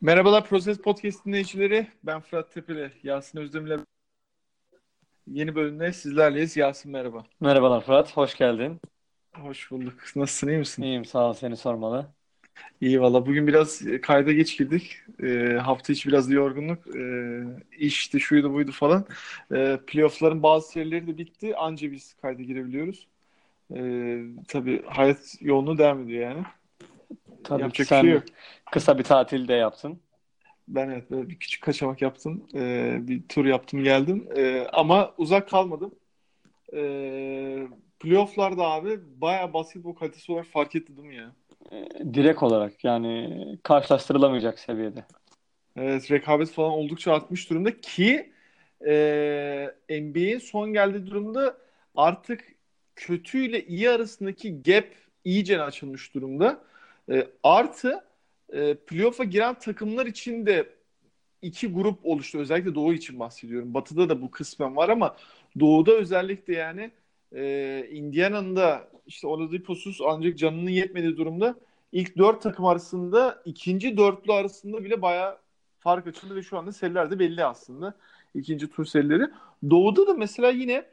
Merhabalar Proses Podcast dinleyicileri. Ben Fırat Tepeli, Yasin Özdemir'le yeni bölümde sizlerleyiz. Yasin merhaba. Merhabalar Fırat, hoş geldin. Hoş bulduk. Nasılsın, iyi misin? İyiyim, sağ ol. Seni sormalı. İyi valla. Bugün biraz kayda geç girdik. E, hafta içi biraz yorgunluk. E, işti, şuydu buydu falan. E, playoff'ların bazı serileri de bitti. Anca biz kayda girebiliyoruz. E, tabii hayat yoğunluğu devam ediyor yani. Tabii Yapacak ki bir şey sen yok. kısa bir tatil de yaptın. Ben evet böyle bir küçük kaçamak yaptım. E, bir tur yaptım geldim. E, ama uzak kalmadım. E, playoff'larda abi bayağı basketbol kalitesi olarak fark etti değil mi ya? Ee, Direkt olarak yani karşılaştırılamayacak seviyede. Evet, rekabet falan oldukça artmış durumda ki e, NBA'in son geldiği durumda artık kötü ile iyi arasındaki gap iyice açılmış durumda. E, artı e, playoff'a giren takımlar için de iki grup oluştu. Özellikle Doğu için bahsediyorum. Batı'da da bu kısmen var ama Doğu'da özellikle yani e, Indiana'nın da işte Oladipo'suz ancak canının yetmediği durumda ilk dört takım arasında ikinci dörtlü arasında bile bayağı fark açıldı ve şu anda seriler de belli aslında. İkinci tur serileri. Doğu'da da mesela yine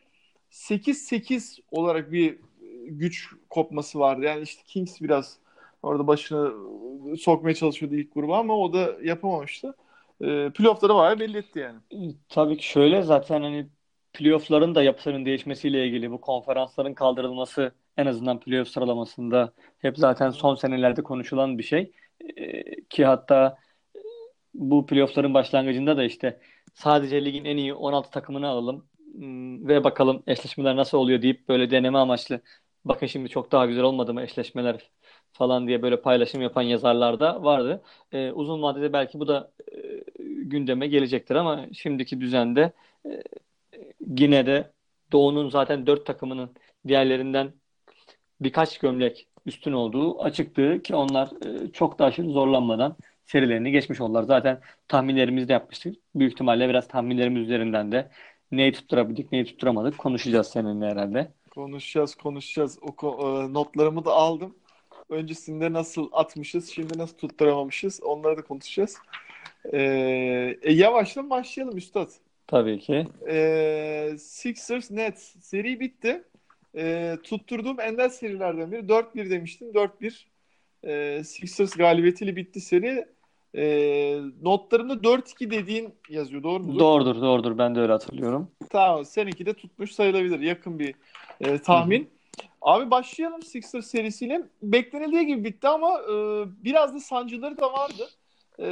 8-8 olarak bir güç kopması vardı. Yani işte Kings biraz orada başını sokmaya çalışıyordu ilk gruba ama o da yapamamıştı. E, playoff'ta da bayağı belli etti yani. Ee, Tabii ki şöyle zaten hani playoff'ların da yapısının değişmesiyle ilgili bu konferansların kaldırılması en azından playoff sıralamasında hep zaten son senelerde konuşulan bir şey. Ee, ki hatta bu playoff'ların başlangıcında da işte sadece ligin en iyi 16 takımını alalım hmm, ve bakalım eşleşmeler nasıl oluyor deyip böyle deneme amaçlı bakın şimdi çok daha güzel olmadı mı eşleşmeler falan diye böyle paylaşım yapan yazarlar da vardı. Ee, uzun vadede belki bu da e, gündeme gelecektir ama şimdiki düzende e, yine de Doğu'nun zaten dört takımının diğerlerinden birkaç gömlek üstün olduğu açıktı ki onlar e, çok da aşırı zorlanmadan serilerini geçmiş oldular. Zaten tahminlerimizi de yapmıştık. Büyük ihtimalle biraz tahminlerimiz üzerinden de neyi tutturabildik, neyi tutturamadık konuşacağız seninle herhalde. Konuşacağız, konuşacağız. O ko- e, notlarımı da aldım. Öncesinde nasıl atmışız, şimdi nasıl tutturamamışız onları da konuşacağız. E, e, yavaştan başlayalım Üstad. Tabii ki. E, Sixers Nets seri bitti. E, tutturduğum ender serilerden biri 4-1 demiştim. 4-1. E, Sixers galibiyetiyle bitti seri. E, notlarımda 4-2 dediğin yazıyor. Doğru mudur? Doğrudur, doğrudur. Ben de öyle hatırlıyorum. Tamam. Seninki de tutmuş sayılabilir. Yakın bir e, Hı hı. Abi başlayalım Sixers serisiyle. Beklenildiği gibi bitti ama e, biraz da sancıları da vardı. E,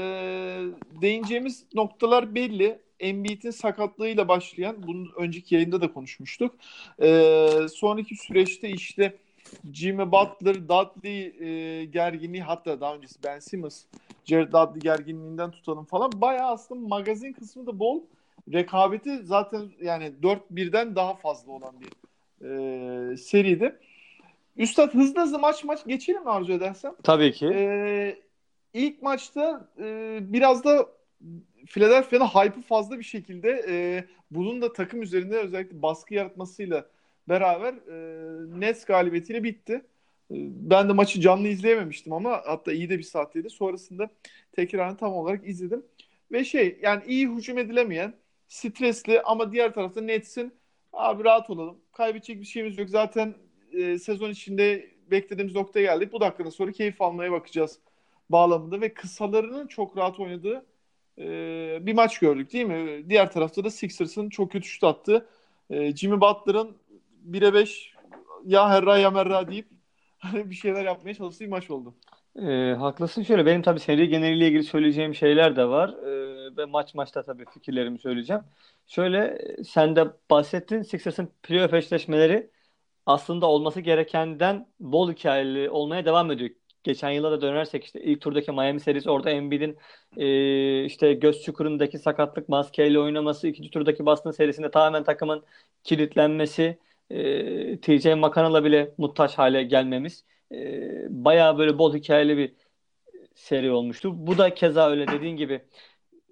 değineceğimiz noktalar belli. Embiid'in sakatlığıyla başlayan, bunun önceki yayında da konuşmuştuk. E, sonraki süreçte işte Jimmy Butler, Dudley e, gerginliği hatta daha öncesi Ben Simmons, Jared Dudley gerginliğinden tutalım falan. Bayağı aslında magazin kısmı da bol. Rekabeti zaten yani 4-1'den daha fazla olan bir e, seriydi. Üstad hızlı hızlı maç maç geçelim mi arzu edersen? Tabii ki. E, ilk maçta e, biraz da Philadelphia'nın hype'ı fazla bir şekilde e, bunun da takım üzerinde özellikle baskı yaratmasıyla beraber e, Nets galibiyetiyle bitti. E, Ben de maçı canlı izleyememiştim ama hatta iyi de bir saatteydi. Sonrasında tekrarını tam olarak izledim. Ve şey yani iyi hücum edilemeyen, stresli ama diğer tarafta Nets'in abi rahat olalım. Kaybedecek bir şeyimiz yok. Zaten e, sezon içinde beklediğimiz noktaya geldik. Bu dakikadan sonra keyif almaya bakacağız bağlamında ve kısalarının çok rahat oynadığı e, bir maç gördük değil mi? Diğer tarafta da Sixers'ın çok kötü şut attığı e, Jimmy Butler'ın 1'e 5 ya herra ya merra deyip bir şeyler yapmaya çalıştığı bir maç oldu. Ee, haklısın şöyle benim tabii seri geneliyle ilgili söyleyeceğim şeyler de var Ee, ve maç maçta tabii fikirlerimi söyleyeceğim. Şöyle sen de bahsettin Sixers'ın playoff eşleşmeleri aslında olması gerekenden bol hikayeli olmaya devam ediyor. Geçen yıla da dönersek işte ilk turdaki Miami serisi orada Embiid'in e, işte göz çukurundaki sakatlık maskeyle oynaması, ikinci turdaki Boston serisinde tamamen takımın kilitlenmesi, e, TJ McConnell'a bile muhtaç hale gelmemiz e, bayağı böyle bol hikayeli bir seri olmuştu. Bu da keza öyle dediğin gibi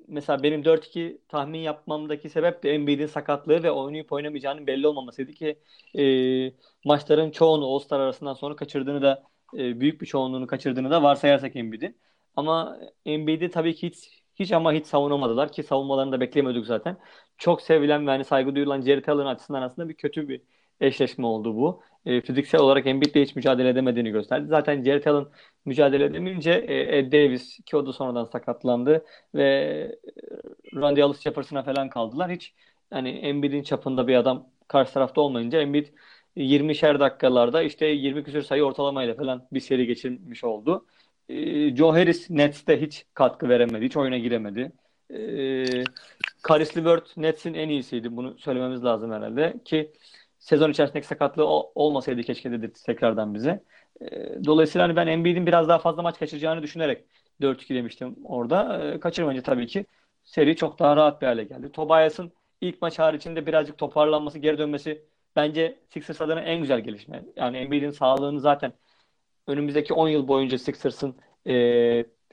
mesela benim 4-2 tahmin yapmamdaki sebep de Embiid'in sakatlığı ve oynayıp oynamayacağının belli olmamasıydı ki e, maçların çoğunu All-Star arasından sonra kaçırdığını da e, büyük bir çoğunluğunu kaçırdığını da varsayarsak Embiid'in. Ama NBA'de tabii ki hiç hiç ama hiç savunamadılar ki savunmalarını da beklemiyorduk zaten. Çok sevilen ve hani saygı duyulan Jared Allen açısından aslında bir kötü bir eşleşme oldu bu. E, fiziksel olarak Embiid'le hiç mücadele edemediğini gösterdi. Zaten Jared Allen mücadele edemeyince e, Ed Davis ki o da sonradan sakatlandı ve e, Randy Hollis Jefferson'a falan kaldılar. Hiç yani Embiid'in çapında bir adam karşı tarafta olmayınca Embiid 20'şer dakikalarda işte 20 küsur sayı ortalamayla falan bir seri geçirmiş oldu. E, Joe Harris Nets'te hiç katkı veremedi. Hiç oyuna giremedi. E, Caris LeVert Nets'in en iyisiydi. Bunu söylememiz lazım herhalde. Ki sezon içerisindeki sakatlığı olmasaydı keşke dedirtti tekrardan bize. E, dolayısıyla hani ben Embiid'in biraz daha fazla maç kaçıracağını düşünerek 4-2 demiştim orada. E, kaçırmayınca tabii ki seri çok daha rahat bir hale geldi. Tobias'ın ilk maç haricinde birazcık toparlanması, geri dönmesi bence Sixers adına en güzel gelişme. Yani Embiid'in sağlığını zaten önümüzdeki 10 yıl boyunca Sixers'ın e,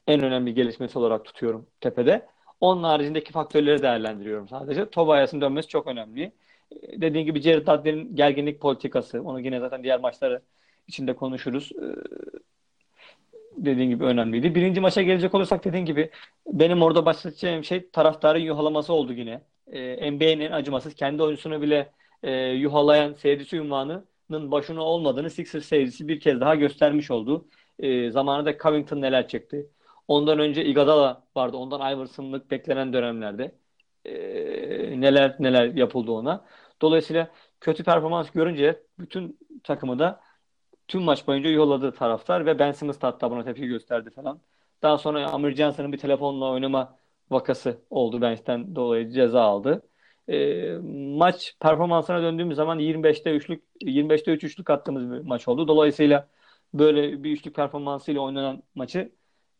en önemli gelişmesi olarak tutuyorum tepede. Onun haricindeki faktörleri değerlendiriyorum sadece. Tobias'ın dönmesi çok önemli. E, dediğim gibi Jared Dudley'nin gerginlik politikası. Onu yine zaten diğer maçları içinde konuşuruz. E, dediğin gibi önemliydi. Birinci maça gelecek olursak dediğin gibi benim orada bahsedeceğim şey taraftarın yuhalaması oldu yine. E, NBA'nin acımasız kendi oyuncusunu bile e, yuhalayan seyircisi ünvanının başına olmadığını Sixers seyircisi bir kez daha göstermiş oldu. Zamanında Covington neler çekti. Ondan önce Iguodala vardı. Ondan Iverson'lık beklenen dönemlerde e, neler neler yapıldı ona. Dolayısıyla kötü performans görünce bütün takımı da tüm maç boyunca yolladı taraftar ve Ben Simmons hatta buna tepki gösterdi falan. Daha sonra Amir Johnson'ın bir telefonla oynama vakası oldu bench'ten dolayı ceza aldı. E, maç performansına döndüğümüz zaman 25'te 3'lük 25'te 3 üçlük attığımız bir maç oldu. Dolayısıyla böyle bir üçlük performansıyla oynanan maçı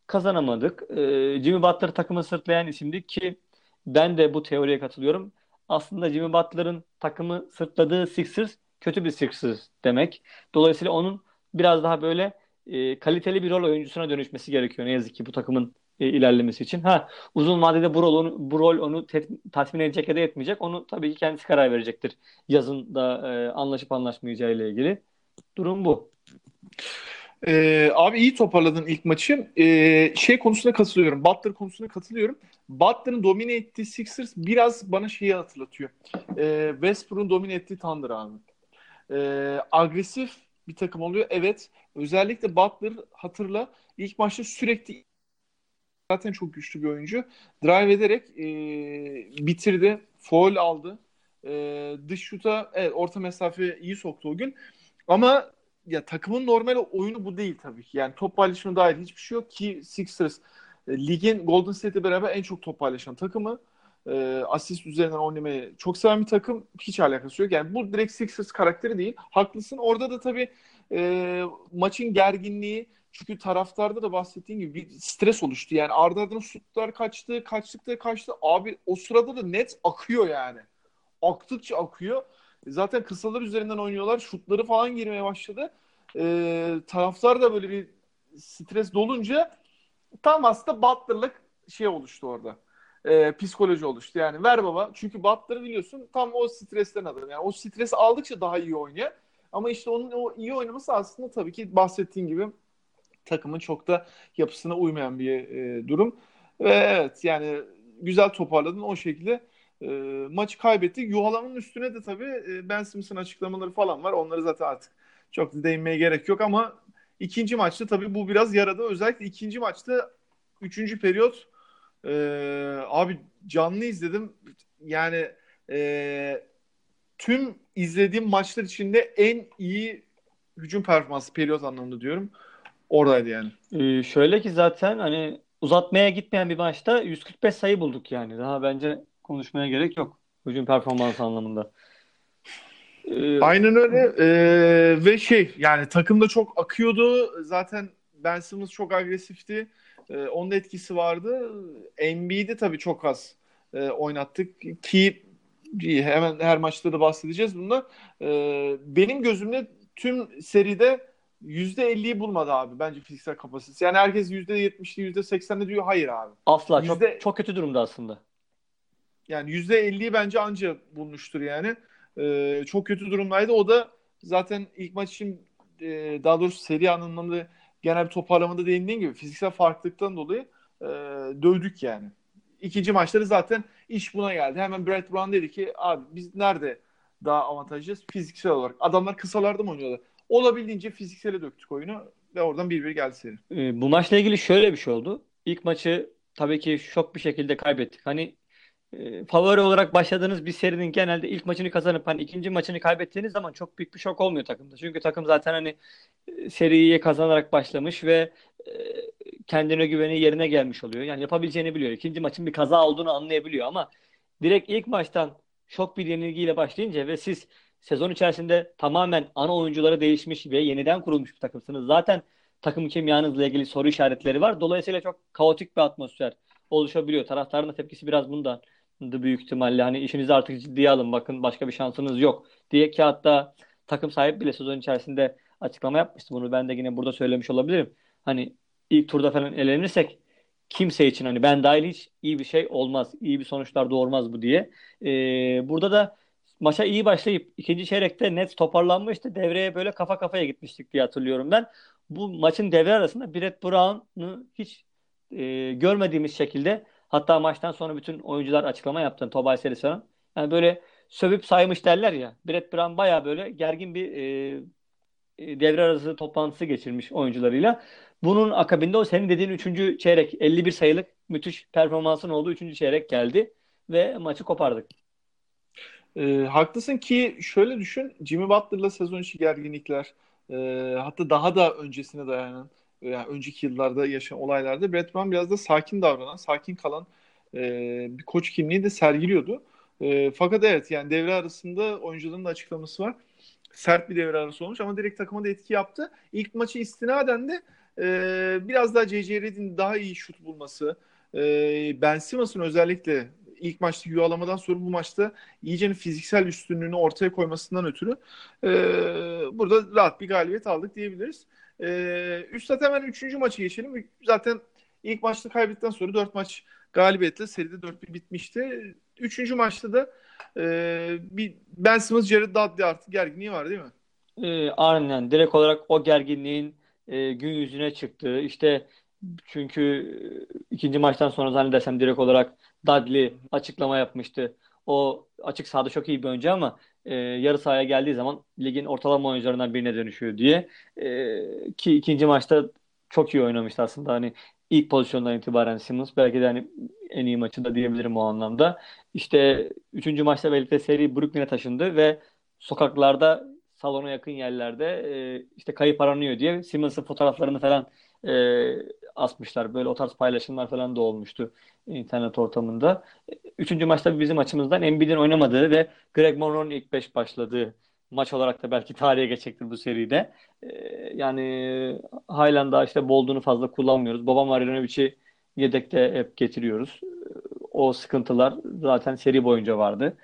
kazanamadık. E, Jimmy Butler takımı sırtlayan isimdi ki ben de bu teoriye katılıyorum. Aslında Jimmy Butler'ın takımı sırtladığı Sixers kötü bir Sixers demek. Dolayısıyla onun biraz daha böyle e, kaliteli bir rol oyuncusuna dönüşmesi gerekiyor ne yazık ki bu takımın e, ilerlemesi için. Ha uzun vadede bu rol onu, bu rol onu te- tatmin edecek ya da etmeyecek. Onu tabii ki kendisi karar verecektir. Yazın da e, anlaşıp anlaşmayacağı ile ilgili. Durum bu. Ee, abi iyi toparladın ilk maçı. Ee, şey konusuna katılıyorum. Butler konusuna katılıyorum. Butler'ın domine ettiği Sixers biraz bana şeyi hatırlatıyor. Ee, Westbrook'un domine ettiği Thunder abi. Ee, agresif bir takım oluyor. Evet. Özellikle Butler hatırla ilk maçta sürekli zaten çok güçlü bir oyuncu. Drive ederek e, bitirdi. Foul aldı. E, dış şuta evet, orta mesafe iyi soktu o gün. Ama ya takımın normal oyunu bu değil tabii ki. Yani top paylaşımı dair hiçbir şey yok ki Sixers e, ligin Golden State'le beraber en çok top paylaşan takımı. E, asist üzerinden oynamayı çok seven bir takım. Hiç alakası yok. Yani bu direkt Sixers karakteri değil. Haklısın. Orada da tabii e, maçın gerginliği çünkü taraftarda da bahsettiğim gibi bir stres oluştu. Yani ardı ardına şutlar kaçtı, kaçtıkta kaçtı. Abi o sırada da net akıyor yani. Aktıkça akıyor. Zaten kısalar üzerinden oynuyorlar. Şutları falan girmeye başladı. Ee, taraftar da böyle bir stres dolunca tam aslında Butler'lık şey oluştu orada. Ee, psikoloji oluştu. Yani ver baba. Çünkü Butler'ı biliyorsun tam o stresten adam. Yani o stresi aldıkça daha iyi oynuyor. Ama işte onun o iyi oynaması aslında tabii ki bahsettiğin gibi takımın çok da yapısına uymayan bir e, durum. Ve evet yani güzel toparladın o şekilde e, maçı kaybettik. Yuhalanın üstüne de tabii e, Ben Simmons'ın açıklamaları falan var. Onları zaten artık çok değinmeye gerek yok ama ikinci maçta tabii bu biraz yaradı. Özellikle ikinci maçta üçüncü periyot e, abi canlı izledim. Yani e, tüm izlediğim maçlar içinde en iyi hücum performansı periyot anlamında diyorum. Oradaydı yani. Ee, şöyle ki zaten hani uzatmaya gitmeyen bir maçta 145 sayı bulduk yani. Daha bence konuşmaya gerek yok. Hücum performansı anlamında. Ee, Aynen öyle. Ee, ve şey yani takımda çok akıyordu. Zaten Ben Simmons çok agresifti. Ee, onun etkisi vardı. NBA'de tabii çok az e, oynattık ki hemen her maçta da bahsedeceğiz bundan. Ee, benim gözümde tüm seride %50'yi bulmadı abi bence fiziksel kapasitesi. Yani herkes %70'li %80'li diyor. Hayır abi. Asla. %... Çok, çok kötü durumda aslında. Yani %50'yi bence anca bulmuştur yani. Ee, çok kötü durumdaydı. O da zaten ilk maç için e, daha doğrusu seri anlamında genel bir toparlamada değindiğin gibi fiziksel farklılıktan dolayı e, dövdük yani. İkinci maçları zaten iş buna geldi. Hemen Brett Brown dedi ki abi biz nerede daha avantajlıyız fiziksel olarak. Adamlar kısalarda mı oynuyorlar? Olabildiğince fiziksele döktük oyunu ve oradan bir bir geldi seri. E, bu maçla ilgili şöyle bir şey oldu. İlk maçı tabii ki şok bir şekilde kaybettik. Hani e, favori olarak başladığınız bir serinin genelde ilk maçını kazanıp hani ikinci maçını kaybettiğiniz zaman çok büyük bir şok olmuyor takımda. Çünkü takım zaten hani e, seriyi kazanarak başlamış ve e, kendine güveni yerine gelmiş oluyor. Yani yapabileceğini biliyor. İkinci maçın bir kaza olduğunu anlayabiliyor ama direkt ilk maçtan şok bir yenilgiyle başlayınca ve siz sezon içerisinde tamamen ana oyuncuları değişmiş ve yeniden kurulmuş bir takımsınız. Zaten takım kimyanızla ilgili soru işaretleri var. Dolayısıyla çok kaotik bir atmosfer oluşabiliyor. Taraftarın da tepkisi biraz bundan büyük ihtimalle. Hani işinizi artık ciddiye alın bakın başka bir şansınız yok diye ki hatta takım sahibi bile sezon içerisinde açıklama yapmıştı. Bunu ben de yine burada söylemiş olabilirim. Hani ilk turda falan elenirsek kimse için hani ben dahil hiç iyi bir şey olmaz. iyi bir sonuçlar doğurmaz bu diye. Ee, burada da maça iyi başlayıp ikinci çeyrekte net toparlanmıştı. Devreye böyle kafa kafaya gitmiştik diye hatırlıyorum ben. Bu maçın devre arasında Brett Brown'u hiç e, görmediğimiz şekilde hatta maçtan sonra bütün oyuncular açıklama yaptı Tobay falan. Yani böyle sövüp saymış derler ya. Brett Brown baya böyle gergin bir e, e, devre arası toplantısı geçirmiş oyuncularıyla. Bunun akabinde o senin dediğin 3. çeyrek 51 sayılık müthiş performansın olduğu 3. çeyrek geldi ve maçı kopardık. E, haklısın ki şöyle düşün Jimmy Butler'la sezon içi gerginlikler e, hatta daha da öncesine dayanan yani önceki yıllarda yaşanan olaylarda Brett Brown biraz da sakin davranan, sakin kalan e, bir koç kimliği de sergiliyordu. E, fakat evet yani devre arasında oyuncuların da açıklaması var. Sert bir devre arası olmuş ama direkt takıma da etki yaptı. İlk maçı istinaden de e, biraz daha J.J. Redick'in daha iyi şut bulması, e, Ben Simmons'ın özellikle ilk maçta yuvalamadan sonra bu maçta iyice fiziksel üstünlüğünü ortaya koymasından ötürü e, burada rahat bir galibiyet aldık diyebiliriz. E, üstad hemen üçüncü maçı geçelim. Zaten ilk maçta kaybettikten sonra dört maç galibiyetle seride 4-1 bitmişti. Üçüncü maçta da e, bir Ben Simmons, Jared Dudley artık gerginliği var değil mi? E, aynen. Direkt olarak o gerginliğin e, gün yüzüne çıktı. İşte çünkü e, ikinci maçtan sonra zannedersem direkt olarak Dudley açıklama yapmıştı. O açık sahada çok iyi bir oyuncu ama e, yarı sahaya geldiği zaman ligin ortalama oyuncularından birine dönüşüyor diye. E, ki ikinci maçta çok iyi oynamıştı aslında. Hani ilk pozisyondan itibaren Simmons belki de hani en iyi maçı da diyebilirim o anlamda. İşte üçüncü maçta birlikte seri Brooklyn'e taşındı ve sokaklarda salona yakın yerlerde e, işte kayıp aranıyor diye Simmons'ın fotoğraflarını falan e, asmışlar. Böyle o tarz paylaşımlar falan da olmuştu internet ortamında. Üçüncü maçta bizim açımızdan Embiid'in oynamadığı ve Greg Monroe'nun ilk beş başladığı maç olarak da belki tarihe geçecektir bu seride. Ee, yani halen daha işte Bolden'u fazla kullanmıyoruz. Babam Marinovic'i yedekte hep getiriyoruz. O sıkıntılar zaten seri boyunca vardı.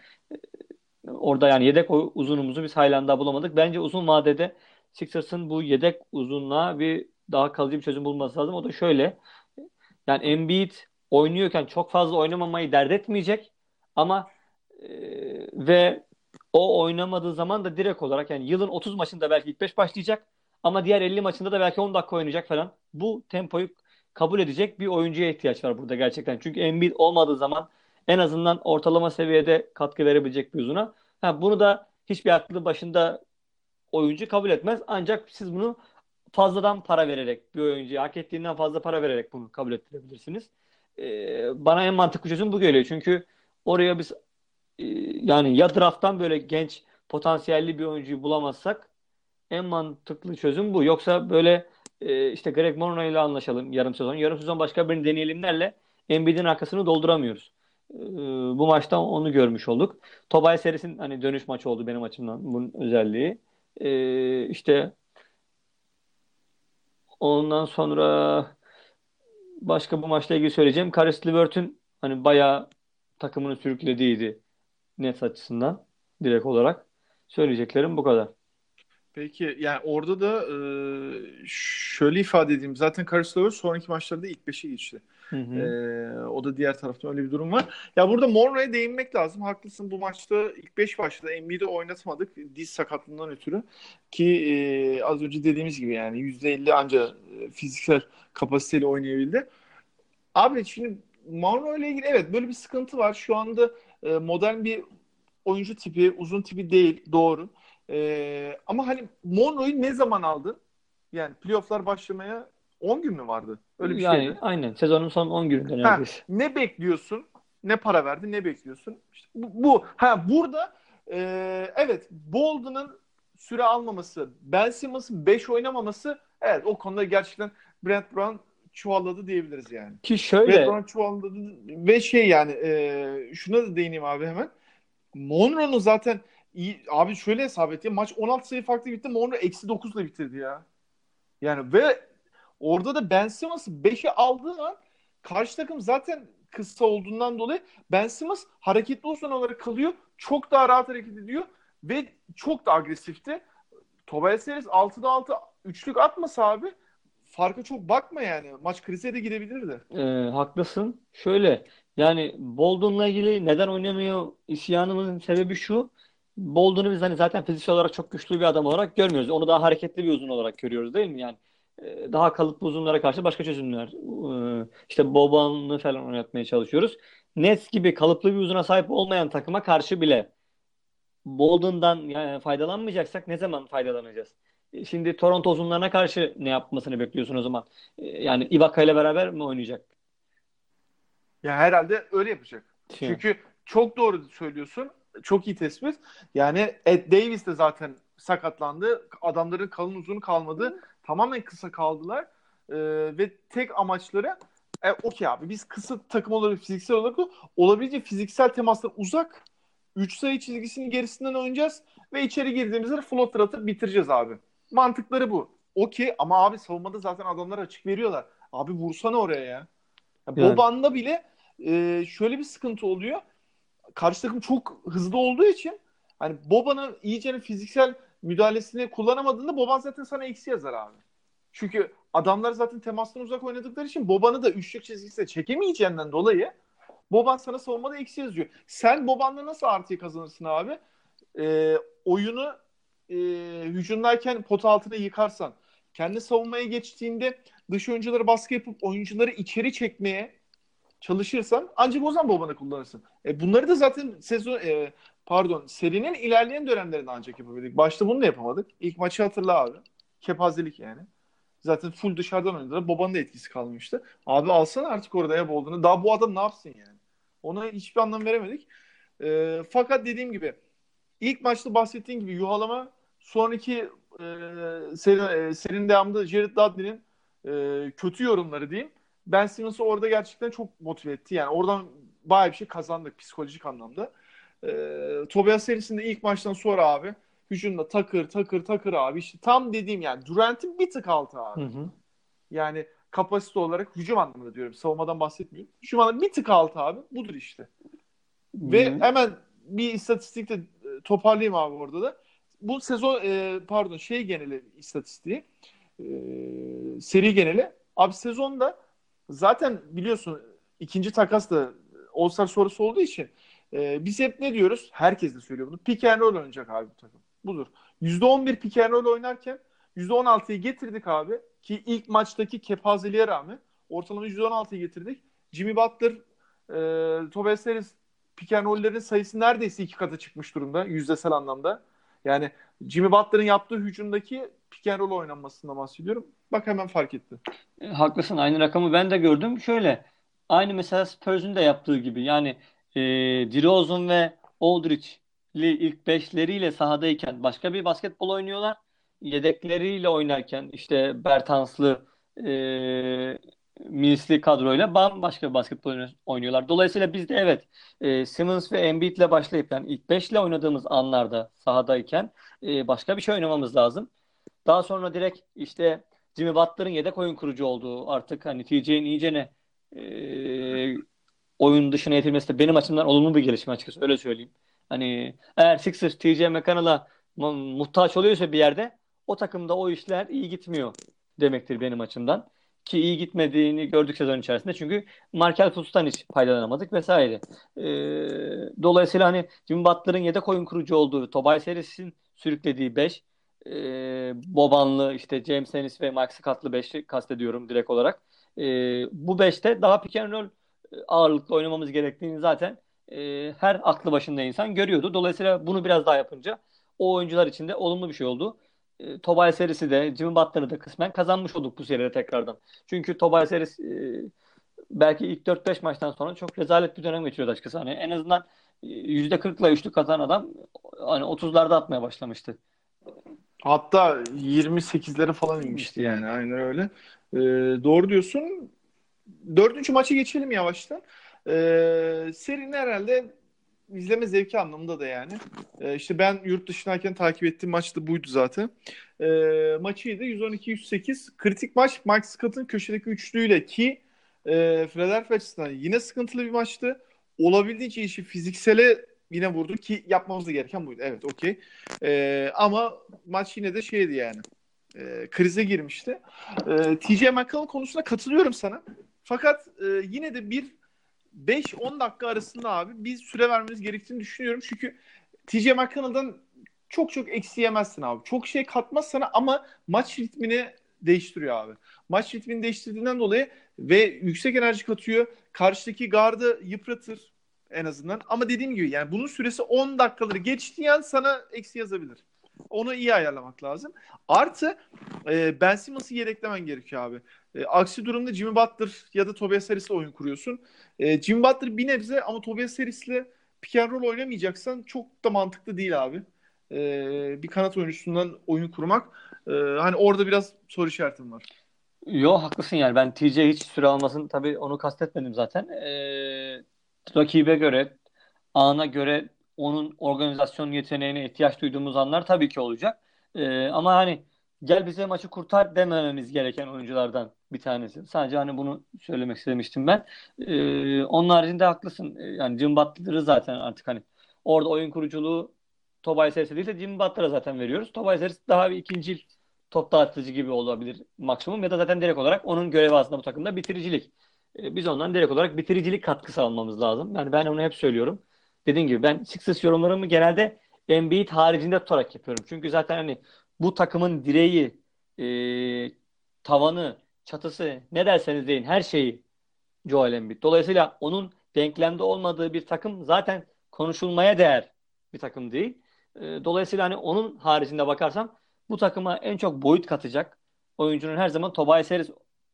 Orada yani yedek uzunumuzu biz halen daha bulamadık. Bence uzun vadede Sixers'ın bu yedek uzunluğa bir daha kalıcı bir çözüm bulması lazım. O da şöyle. Yani Embiid oynuyorken çok fazla oynamamayı dert etmeyecek ama e, ve o oynamadığı zaman da direkt olarak yani yılın 30 maçında belki ilk 5 başlayacak ama diğer 50 maçında da belki 10 dakika oynayacak falan. Bu tempoyu kabul edecek bir oyuncuya ihtiyaç var burada gerçekten. Çünkü Embiid olmadığı zaman en azından ortalama seviyede katkı verebilecek bir uzuna. Ha, bunu da hiçbir aklı başında oyuncu kabul etmez. Ancak siz bunu fazladan para vererek bir oyuncuya hak ettiğinden fazla para vererek bunu kabul ettirebilirsiniz. Ee, bana en mantıklı çözüm bu geliyor. Çünkü oraya biz e, yani ya drafttan böyle genç potansiyelli bir oyuncuyu bulamazsak en mantıklı çözüm bu. Yoksa böyle e, işte Greg Monroe ile anlaşalım yarım sezon. Yarım sezon başka birini deneyelimlerle Embiid'in arkasını dolduramıyoruz. E, bu maçta onu görmüş olduk. Tobay serisinin hani dönüş maçı oldu benim açımdan bunun özelliği. E, işte ondan sonra başka bu maçla ilgili söyleyeceğim. Caris LeVert'ün hani bayağı takımını sürüklediğiydi net açısından direkt olarak. Söyleyeceklerim bu kadar. Peki yani orada da e, şöyle ifade edeyim. Zaten Caris LeVert sonraki maçlarda ilk 5'e geçti. Hı hı. Ee, o da diğer tarafta öyle bir durum var. Ya burada Monroe'ya değinmek lazım. Haklısın bu maçta ilk 5 başta Embiid'i oynatmadık diz sakatlığından ötürü. Ki e, az önce dediğimiz gibi yani %50 anca e, fiziksel kapasiteyle oynayabildi. Abi şimdi Monroe ile ilgili evet böyle bir sıkıntı var. Şu anda e, modern bir oyuncu tipi, uzun tipi değil. Doğru. E, ama hani Monroe'yu ne zaman aldın? Yani playofflar başlamaya 10 gün mü vardı? Öyle bir yani, şeydi. Aynen. Sezonun son 10 gününde neredeyse. Ne bekliyorsun? Ne para verdi? Ne bekliyorsun? İşte bu, bu. Ha burada e, evet Bolden'ın süre almaması, Ben Simmons'ın 5 oynamaması evet o konuda gerçekten Brent Brown çuvalladı diyebiliriz yani. Ki şöyle. Brent Brown çuvalladı ve şey yani e, şuna da değineyim abi hemen. Monroe'nun zaten iyi, abi şöyle hesap et ya maç 16 sayı farklı bitti Monroe eksi 9 ile bitirdi ya. Yani ve orada da Ben Simmons 5'e aldığı an karşı takım zaten kısa olduğundan dolayı Ben Simmons hareketli uzun olarak kalıyor. Çok daha rahat hareket ediyor ve çok da agresifti. Tobias Harris 6'da 6 üçlük atmasa abi farka çok bakma yani. Maç krize de gidebilirdi. E, haklısın. Şöyle yani Bolden'la ilgili neden oynamıyor isyanımızın sebebi şu. Bolden'ı biz hani zaten fiziksel olarak çok güçlü bir adam olarak görmüyoruz. Onu daha hareketli bir uzun olarak görüyoruz değil mi? Yani daha kalıplı uzunlara karşı başka çözümler. E, işte Boban'ı falan oynatmaya çalışıyoruz. Nets gibi kalıplı bir uzuna sahip olmayan takıma karşı bile Bolden'dan yani faydalanmayacaksak ne zaman faydalanacağız? E, şimdi Toronto uzunlarına karşı ne yapmasını bekliyorsun o zaman? Yani Ibaka ile beraber mi oynayacak? Ya herhalde öyle yapacak. Şey. Çünkü çok doğru söylüyorsun. Çok iyi tespit. Yani Ed Davis de zaten sakatlandı. Adamların kalın uzun kalmadı. Tamamen kısa kaldılar. Ee, ve tek amaçları e, okey abi biz kısa takım olarak fiziksel olarak olabildiğince fiziksel temaslar uzak 3 sayı çizgisinin gerisinden oynayacağız ve içeri girdiğimizde floater atıp bitireceğiz abi. Mantıkları bu. Okey ama abi savunmada zaten adamlar açık veriyorlar. Abi vursana oraya ya. ya yani. Boban'da bile e, şöyle bir sıkıntı oluyor. Karşı takım çok hızlı olduğu için hani Boban'ın iyice fiziksel müdahalesini kullanamadığında Boban zaten sana eksi yazar abi. Çünkü adamlar zaten temastan uzak oynadıkları için Boban'ı da üçlük çizgisine çekemeyeceğinden dolayı Boban sana savunmada eksi yazıyor. Sen Boban'la nasıl artıyı kazanırsın abi? Ee, oyunu e, hücumdayken pot altına yıkarsan, kendi savunmaya geçtiğinde dış oyuncuları baskı yapıp oyuncuları içeri çekmeye çalışırsan ancak o zaman Boban'ı kullanırsın. E, bunları da zaten sezon e, pardon serinin ilerleyen dönemlerinde ancak yapabildik. Başta bunu da yapamadık. İlk maçı hatırla abi. Kepazelik yani. Zaten full dışarıdan oynadılar. Boban'ın da etkisi kalmıştı. Abi alsana artık orada ya olduğunu. Daha bu adam ne yapsın yani? Ona hiçbir anlam veremedik. E, fakat dediğim gibi ilk maçta bahsettiğim gibi yuhalama sonraki e, seri, e, serinin devamında Jared Dudley'nin e, kötü yorumları diyeyim. Ben Simmons'ı orada gerçekten çok motive etti. Yani oradan bayağı bir şey kazandık psikolojik anlamda. E, Tobias Harris'in de ilk maçtan sonra abi hücumda takır takır takır abi. İşte tam dediğim yani Durant'in bir tık altı abi. Hı hı. Yani kapasite olarak hücum anlamında diyorum. Savunmadan bahsetmiyorum. Hücum anlamında bir tık altı abi. Budur işte. Hı. Ve hemen bir istatistikte e, toparlayayım abi orada da. Bu sezon e, pardon şey geneli istatistiği e, seri geneli. Abi sezonda zaten biliyorsun ikinci takas da All-Star sonrası olduğu için e, biz hep ne diyoruz? Herkes de söylüyor bunu. Pick and roll oynayacak abi bu takım. Budur. %11 pick and roll oynarken %16'yı getirdik abi. Ki ilk maçtaki kepazeliğe rağmen ortalama %16'yı getirdik. Jimmy Butler, e, Tobias Harris pick and roll'lerin sayısı neredeyse iki kata çıkmış durumda yüzdesel anlamda. Yani Jimmy Butler'ın yaptığı hücumdaki pick and roll oynanmasından bahsediyorum. Bak hemen fark etti. E, haklısın. Aynı rakamı ben de gördüm. Şöyle aynı mesela Spurs'un da yaptığı gibi yani e, DeRozan ve Aldridge ilk beşleriyle sahadayken başka bir basketbol oynuyorlar. Yedekleriyle oynarken işte Bertanslı e, Milsli kadroyla bambaşka bir basketbol oynuyorlar. Dolayısıyla biz de evet e, Simmons ve Embiid'le başlayıp yani ilk beşle oynadığımız anlarda sahadayken e, başka bir şey oynamamız lazım. Daha sonra direkt işte Jimmy Butler'ın yedek oyun kurucu olduğu artık hani TJ'nin iyice ne e, oyun dışına yetilmesi de benim açımdan olumlu bir gelişme açıkçası öyle söyleyeyim. Hani eğer Sixers TJ McConnell'a muhtaç oluyorsa bir yerde o takımda o işler iyi gitmiyor demektir benim açımdan. ki iyi gitmediğini gördük sezon içerisinde. Çünkü Markel Fultz'tan hiç faydalanamadık vesaire. E, dolayısıyla hani Jimmy Butler'ın yedek oyun kurucu olduğu, Tobias Harris'in sürüklediği 5, e, Bobanlı, işte James Ennis ve Mike Scott'lı 5'i kastediyorum direkt olarak. E, bu 5'te daha pick and roll ağırlıklı oynamamız gerektiğini zaten e, her aklı başında insan görüyordu. Dolayısıyla bunu biraz daha yapınca o oyuncular için de olumlu bir şey oldu. E, Tobias serisi de Jimmy Butler'ı da kısmen kazanmış olduk bu seride tekrardan. Çünkü Tobias Harris e, belki ilk 4-5 maçtan sonra çok rezalet bir dönem geçiriyordu açıkçası. Hani en azından %40'la üçlük kazanan adam hani 30'larda atmaya başlamıştı. Hatta 28'lere falan inmişti yani aynen öyle. Ee, doğru diyorsun. Dördüncü maçı geçelim yavaştan. Ee, serinin herhalde izleme zevki anlamında da yani. Ee, işte ben yurt dışındayken takip ettiğim maç da buydu zaten. Ee, maçıydı 112-108. Kritik maç Mike Scott'ın köşedeki üçlüyle ki e, Philadelphia açısından yine sıkıntılı bir maçtı. Olabildiğince işi fiziksele yine vurdu ki yapmamız gereken buydu. Evet okey. Ee, ama maç yine de şeydi yani. E, krize girmişti. E, TJ McConnell konusunda katılıyorum sana. Fakat e, yine de bir 5-10 dakika arasında abi biz süre vermeniz gerektiğini düşünüyorum. Çünkü TJ McConnell'dan çok çok eksiyemezsin abi. Çok şey katmaz sana ama maç ritmini değiştiriyor abi. Maç ritmini değiştirdiğinden dolayı ve yüksek enerji katıyor. Karşıdaki gardı yıpratır en azından. Ama dediğim gibi yani bunun süresi 10 dakikaları geçtiği an sana eksi yazabilir. Onu iyi ayarlamak lazım. Artı e, Ben Simmons'ı yedeklemen gerekiyor abi. E, aksi durumda Jimmy Butler ya da Tobias Harris'le oyun kuruyorsun. E, Jimmy Butler bir nebze ama Tobias Harris'le pick and roll oynamayacaksan çok da mantıklı değil abi. E, bir kanat oyuncusundan oyun kurmak. E, hani orada biraz soru işaretim var. Yo haklısın yani. Ben TJ hiç süre almasın tabii onu kastetmedim zaten. E, rakibe göre, ana göre onun organizasyon yeteneğine ihtiyaç duyduğumuz anlar tabii ki olacak. E, ama hani gel bize maçı kurtar demememiz gereken oyunculardan bir tanesi. Sadece hani bunu söylemek istemiştim ben. E, onun haricinde haklısın. E, yani Jim Butler'ı zaten artık hani orada oyun kuruculuğu Tobias Harris'e değil de Jim Butler'a zaten veriyoruz. Tobias Harris daha bir ikinci top dağıtıcı gibi olabilir maksimum ya da zaten direkt olarak onun görevi aslında bu takımda bitiricilik. E, biz ondan direkt olarak bitiricilik katkısı almamız lazım. Yani ben onu hep söylüyorum dediğim gibi ben Sixers yorumlarımı genelde Embiid haricinde tutarak yapıyorum. Çünkü zaten hani bu takımın direği, e, tavanı, çatısı ne derseniz deyin her şeyi Joel Embiid. Dolayısıyla onun denklemde olmadığı bir takım zaten konuşulmaya değer bir takım değil. E, dolayısıyla hani onun haricinde bakarsam bu takıma en çok boyut katacak oyuncunun her zaman Tobias Harris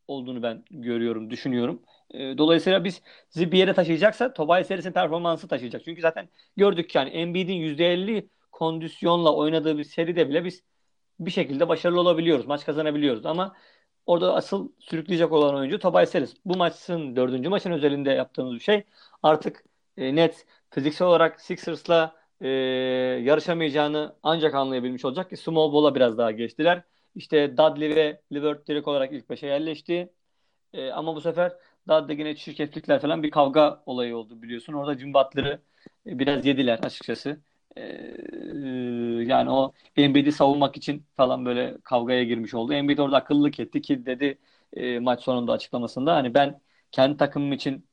olduğunu ben görüyorum, düşünüyorum. E, dolayısıyla biz bizi bir yere taşıyacaksa Tobias Harris'in performansı taşıyacak. Çünkü zaten gördük ki yani Embiid'in %50 kondisyonla oynadığı bir seride bile biz bir şekilde başarılı olabiliyoruz. Maç kazanabiliyoruz ama orada asıl sürükleyecek olan oyuncu Tobias Harris. Bu maçın dördüncü maçın özelinde yaptığımız bir şey artık e, net fiziksel olarak Sixers'la e, yarışamayacağını ancak anlayabilmiş olacak ki small ball'a biraz daha geçtiler. İşte Dudley ve Levert direkt olarak ilk beşe yerleşti. E, ama bu sefer daha da yine şirketlikler falan bir kavga olayı oldu biliyorsun. Orada Jim Butler'ı e, biraz yediler açıkçası. E, yani o Embiid'i savunmak için falan böyle kavgaya girmiş oldu. Embiid orada akıllılık etti ki dedi e, maç sonunda açıklamasında hani ben kendi takımım için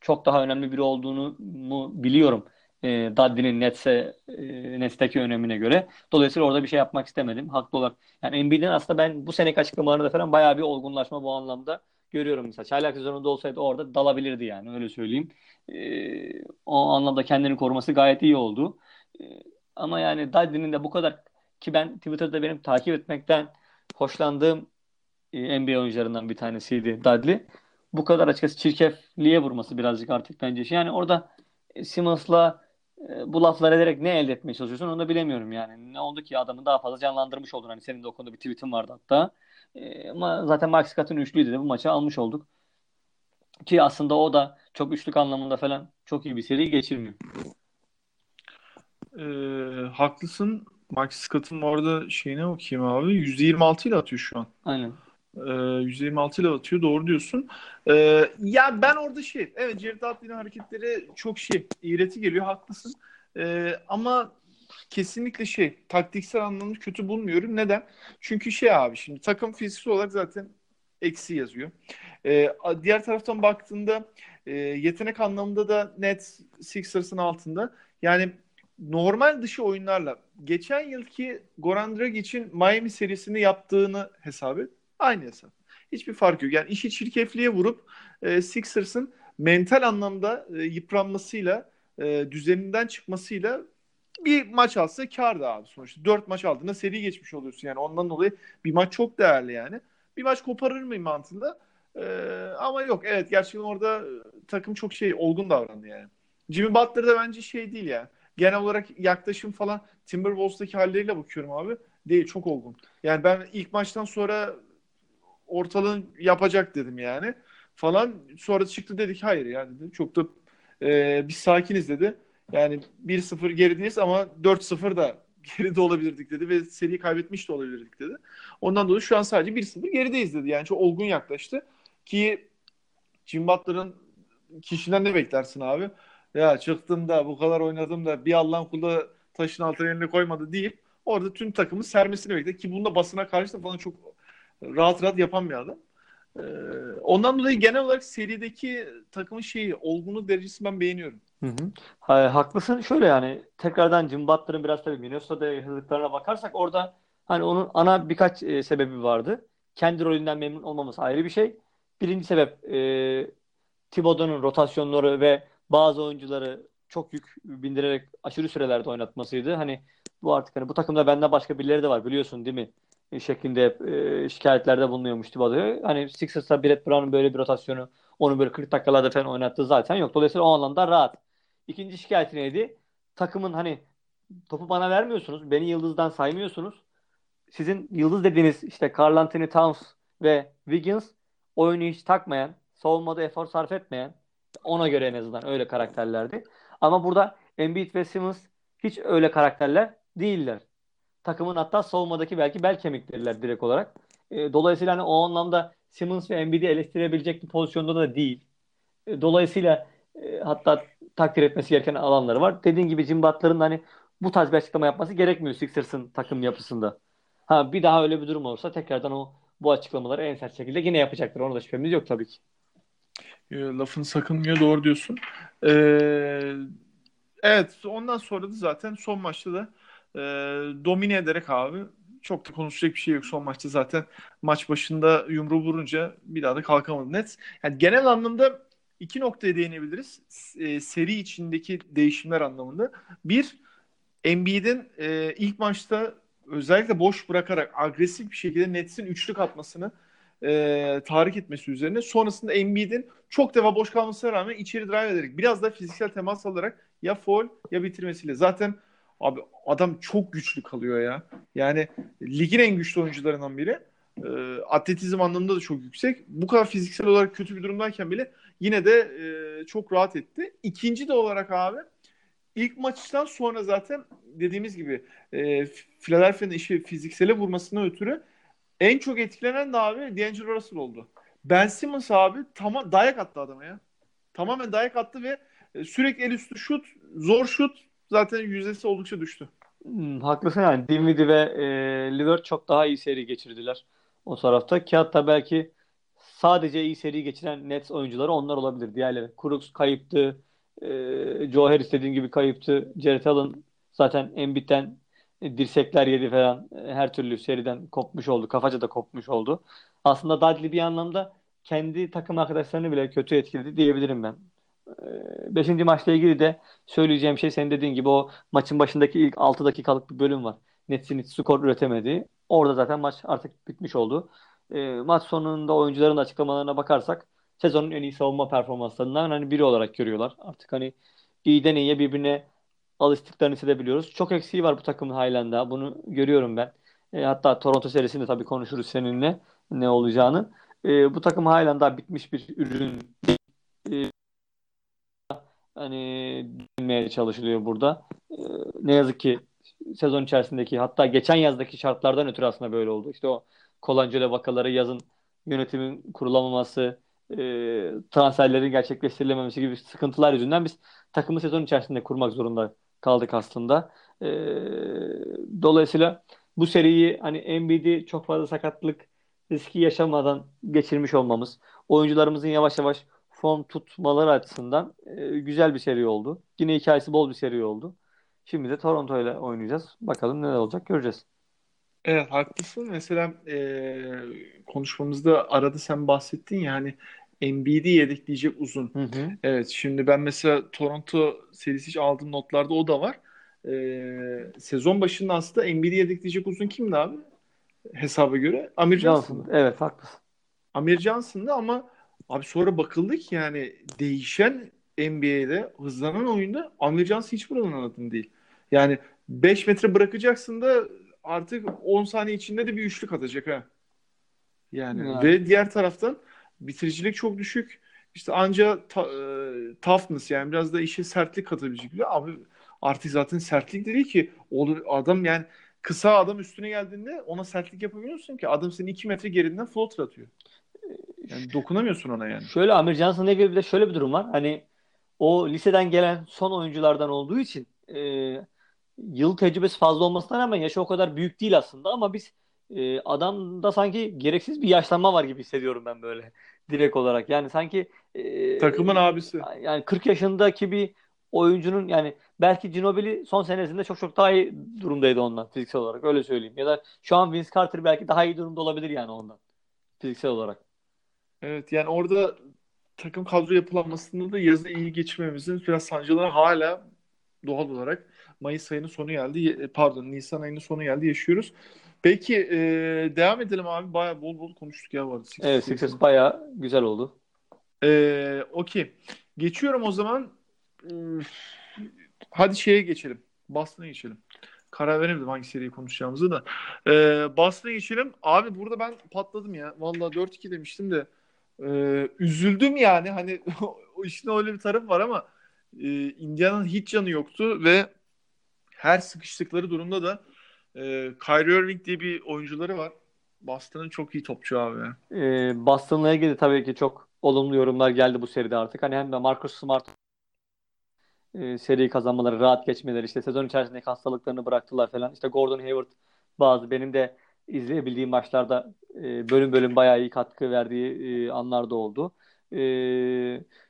çok daha önemli biri olduğunu mu biliyorum. E, Dudley'nin Nets'e e, Nets'teki önemine göre. Dolayısıyla orada bir şey yapmak istemedim. Haklı olarak. Yani Embiid'in aslında ben bu seneki açıklamalarında falan bayağı bir olgunlaşma bu anlamda görüyorum mesela. Çaylak sezonunda olsaydı orada dalabilirdi yani öyle söyleyeyim. E, o anlamda kendini koruması gayet iyi oldu. Ama yani Dudley'nin de bu kadar ki ben Twitter'da benim takip etmekten hoşlandığım e, NBA oyuncularından bir tanesiydi Dudley. Bu kadar açıkçası çirkefliğe vurması birazcık artık bence. Yani orada e, Simmons'la e, bu laflar ederek ne elde etmeye çalışıyorsun onu da bilemiyorum yani. Ne oldu ki adamı daha fazla canlandırmış oldun. Hani senin de o konuda bir tweetin vardı hatta. Ama zaten Max Scott'ın üçlüydü de bu maçı almış olduk. Ki aslında o da çok üçlük anlamında falan çok iyi bir seri geçirmiyor. Ee, haklısın. Max Scott'ın orada şeyine okuyayım abi. %26 ile atıyor şu an. Aynen. Ee, %26 ile atıyor. Doğru diyorsun. Ee, ya ben orada şey evet Jared Dudley'nin hareketleri çok şey iğreti geliyor. Haklısın. Ee, ama kesinlikle şey taktiksel anlamda kötü bulmuyorum. Neden? Çünkü şey abi şimdi takım fiziksel olarak zaten eksi yazıyor. E, diğer taraftan baktığında e, yetenek anlamında da net Sixers'ın altında. Yani normal dışı oyunlarla geçen yılki Goran Dragic'in Miami serisini yaptığını hesap et. Aynı hesap. Hiçbir fark yok. Yani işi çirkefliğe vurup e, Sixers'ın mental anlamda e, yıpranmasıyla, e, düzeninden çıkmasıyla bir maç alsa kar da abi sonuçta. Dört maç aldığında seri geçmiş oluyorsun yani. Ondan dolayı bir maç çok değerli yani. Bir maç koparır mıyım mantığında? Ee, ama yok evet gerçekten orada e, takım çok şey olgun davrandı yani. Jimmy Butler da bence şey değil yani. Genel olarak yaklaşım falan Timberwolves'taki halleriyle bakıyorum abi. Değil çok olgun. Yani ben ilk maçtan sonra ortalığın yapacak dedim yani. Falan sonra çıktı dedik hayır yani dedi. Çok da e, biz sakiniz dedi. Yani 1-0 gerideyiz ama 4-0 da geride olabilirdik dedi ve seriyi kaybetmiş de olabilirdik dedi. Ondan dolayı şu an sadece 1-0 gerideyiz dedi. Yani çok olgun yaklaştı. Ki Jim Butler'ın kişiden ne beklersin abi? Ya çıktım da bu kadar oynadım da bir Allah'ın kulu taşın altına eline koymadı deyip orada tüm takımı sermesini bekledi. Ki bunda basına karşı da falan çok rahat rahat yapan bir adam. Ee, ondan dolayı genel olarak serideki takımın şeyi, olgunluk derecesi ben beğeniyorum. Hı hı. Ha, haklısın. Şöyle yani tekrardan Jim Butler'ın biraz tabii Minnesota'da yaşadıklarına bakarsak orada hani onun ana birkaç e, sebebi vardı. Kendi rolünden memnun olmaması ayrı bir şey. Birinci sebep e, Thibodeau'nun rotasyonları ve bazı oyuncuları çok yük bindirerek aşırı sürelerde oynatmasıydı. Hani bu artık hani bu takımda benden başka birileri de var biliyorsun değil mi? E, şeklinde hep e, şikayetlerde bulunuyormuş Thibodeau. Hani Sixers'ta Brett Brown'un böyle bir rotasyonu onu böyle 40 dakikalarda falan oynattığı zaten yok. Dolayısıyla o anlamda rahat. İkinci şikayeti neydi? Takımın hani topu bana vermiyorsunuz. Beni yıldızdan saymıyorsunuz. Sizin yıldız dediğiniz işte Carl Anthony Towns ve Wiggins oyunu hiç takmayan, savunmada efor sarf etmeyen ona göre en azından öyle karakterlerdi. Ama burada Embiid ve Simmons hiç öyle karakterler değiller. Takımın hatta savunmadaki belki bel kemikleriler direkt olarak. E, dolayısıyla hani o anlamda Simmons ve Embiid'i eleştirebilecek bir pozisyonda da değil. E, dolayısıyla e, hatta takdir etmesi gereken alanları var. Dediğin gibi Jim Butler'ın hani bu tarz bir açıklama yapması gerekmiyor Sixers'ın takım yapısında. Ha bir daha öyle bir durum olursa tekrardan o bu açıklamaları en sert şekilde yine yapacaktır. Ona da şüphemiz yok tabii ki. Lafını sakınmıyor doğru diyorsun. Ee, evet ondan sonra da zaten son maçta da e, domine ederek abi çok da konuşacak bir şey yok. Son maçta zaten maç başında yumruğu vurunca bir daha da kalkamadı net. Yani genel anlamda iki noktaya değinebiliriz. E, seri içindeki değişimler anlamında. Bir, Embiid'in e, ilk maçta özellikle boş bırakarak agresif bir şekilde Nets'in üçlük atmasını e, tahrik etmesi üzerine. Sonrasında Embiid'in çok defa boş kalmasına rağmen içeri drive ederek biraz da fiziksel temas alarak ya foul ya bitirmesiyle. Zaten abi adam çok güçlü kalıyor ya. Yani ligin en güçlü oyuncularından biri. E, atletizm anlamında da çok yüksek. Bu kadar fiziksel olarak kötü bir durumdayken bile yine de e, çok rahat etti. İkinci de olarak abi ilk maçtan sonra zaten dediğimiz gibi e, Philadelphia'nın işi fiziksele vurmasına ötürü en çok etkilenen de abi D'Angelo Russell oldu. Ben Simmons abi tamam dayak attı adama ya. Tamamen dayak attı ve e, sürekli el üstü şut, zor şut zaten yüzdesi oldukça düştü. Hmm, haklısın yani. Dinwiddie ve e, Lillard çok daha iyi seri geçirdiler o tarafta. Ki hatta belki sadece iyi seri geçiren Nets oyuncuları onlar olabilir. Diğerleri. Crooks kayıptı. E, Joe Harris dediğim gibi kayıptı. Jared Allen zaten Embiid'den dirsekler yedi falan. Her türlü seriden kopmuş oldu. Kafaca da kopmuş oldu. Aslında Dudley bir anlamda kendi takım arkadaşlarını bile kötü etkiledi diyebilirim ben. Ee, beşinci maçla ilgili de söyleyeceğim şey senin dediğin gibi o maçın başındaki ilk 6 dakikalık bir bölüm var. Nets'in hiç skor üretemediği. Orada zaten maç artık bitmiş oldu. E, maç sonunda oyuncuların açıklamalarına bakarsak sezonun en iyi savunma performanslarından hani biri olarak görüyorlar. Artık hani iyiden iyiye birbirine alıştıklarını hissedebiliyoruz. Çok eksiği var bu takımın Highland'da. Bunu görüyorum ben. E, hatta Toronto serisinde tabii konuşuruz seninle ne olacağını. E, bu takım Highland'da bitmiş bir ürün e, hani bilmeye çalışılıyor burada. E, ne yazık ki sezon içerisindeki hatta geçen yazdaki şartlardan ötürü aslında böyle oldu. İşte o Colangelo vakaları yazın yönetimin kurulamaması, e, transferlerin gerçekleştirilememesi gibi sıkıntılar yüzünden biz takımı sezon içerisinde kurmak zorunda kaldık aslında. E, dolayısıyla bu seriyi hani Embiid'i çok fazla sakatlık riski yaşamadan geçirmiş olmamız, oyuncularımızın yavaş yavaş form tutmaları açısından e, güzel bir seri oldu. Yine hikayesi bol bir seri oldu. Şimdi de Toronto ile oynayacağız. Bakalım neler olacak göreceğiz. Evet haklısın. Mesela e, konuşmamızda arada sen bahsettin ya hani Embiid'i yedekleyecek uzun. Hı hı. Evet şimdi ben mesela Toronto serisi hiç aldığım notlarda o da var. E, sezon başında aslında Embiid'i yedekleyecek uzun kimdi abi? Hesaba göre. Amir Johnson. Johnson. Evet haklısın. Amir Johnson'dı ama abi sonra bakıldı ki yani değişen NBA'de hızlanan oyunda Amir Johnson hiç buradan anladın değil. Yani 5 metre bırakacaksın da artık 10 saniye içinde de bir üçlük atacak ha. Yani Yani. ve diğer taraftan bitiricilik çok düşük. İşte anca ta, e, toughness yani biraz da işe sertlik katabilecek. bir- Abi artık zaten sertlik değil ki. Olur adam yani kısa adam üstüne geldiğinde ona sertlik yapabiliyorsun ki adam seni 2 metre gerinden floater atıyor. Yani dokunamıyorsun ona yani. Şöyle Amir Johnson'la ilgili bir de şöyle bir durum var. Hani o liseden gelen son oyunculardan olduğu için e, yıl tecrübesi fazla olmasına rağmen yaşı o kadar büyük değil aslında ama biz e, adamda sanki gereksiz bir yaşlanma var gibi hissediyorum ben böyle direkt olarak. Yani sanki e, Takımın abisi. yani 40 yaşındaki bir oyuncunun yani belki Ginobili son senesinde çok çok daha iyi durumdaydı ondan fiziksel olarak öyle söyleyeyim. Ya da şu an Vince Carter belki daha iyi durumda olabilir yani ondan fiziksel olarak. Evet yani orada takım kadro yapılanmasında da yazı iyi geçmemizin biraz sancıları hala doğal olarak Mayıs ayının sonu geldi. Pardon Nisan ayının sonu geldi yaşıyoruz. Peki e, devam edelim abi. Bayağı bol bol konuştuk ya arada. Sixers Evet. Sixers bayağı güzel oldu. E, Okey. Geçiyorum o zaman. Hadi şeye geçelim. Boston'a geçelim. Karar veremedim hangi seriyi konuşacağımızı da. E, Boston'a geçelim. Abi burada ben patladım ya. Vallahi 4-2 demiştim de. e, üzüldüm yani. Hani o işin öyle bir tarafı var ama e, Indiana'nın hiç canı yoktu ve her sıkıştıkları durumda da e, Kyrie Irving diye bir oyuncuları var. Boston'ın çok iyi topçu abi ya. Ee, Boston'la ilgili tabii ki çok olumlu yorumlar geldi bu seride artık. Hani hem de Marcus Smart e, seriyi kazanmaları, rahat geçmeleri, işte sezon içerisindeki hastalıklarını bıraktılar falan. İşte Gordon Hayward bazı benim de izleyebildiğim maçlarda e, bölüm bölüm bayağı iyi katkı verdiği e, anlar da oldu. E,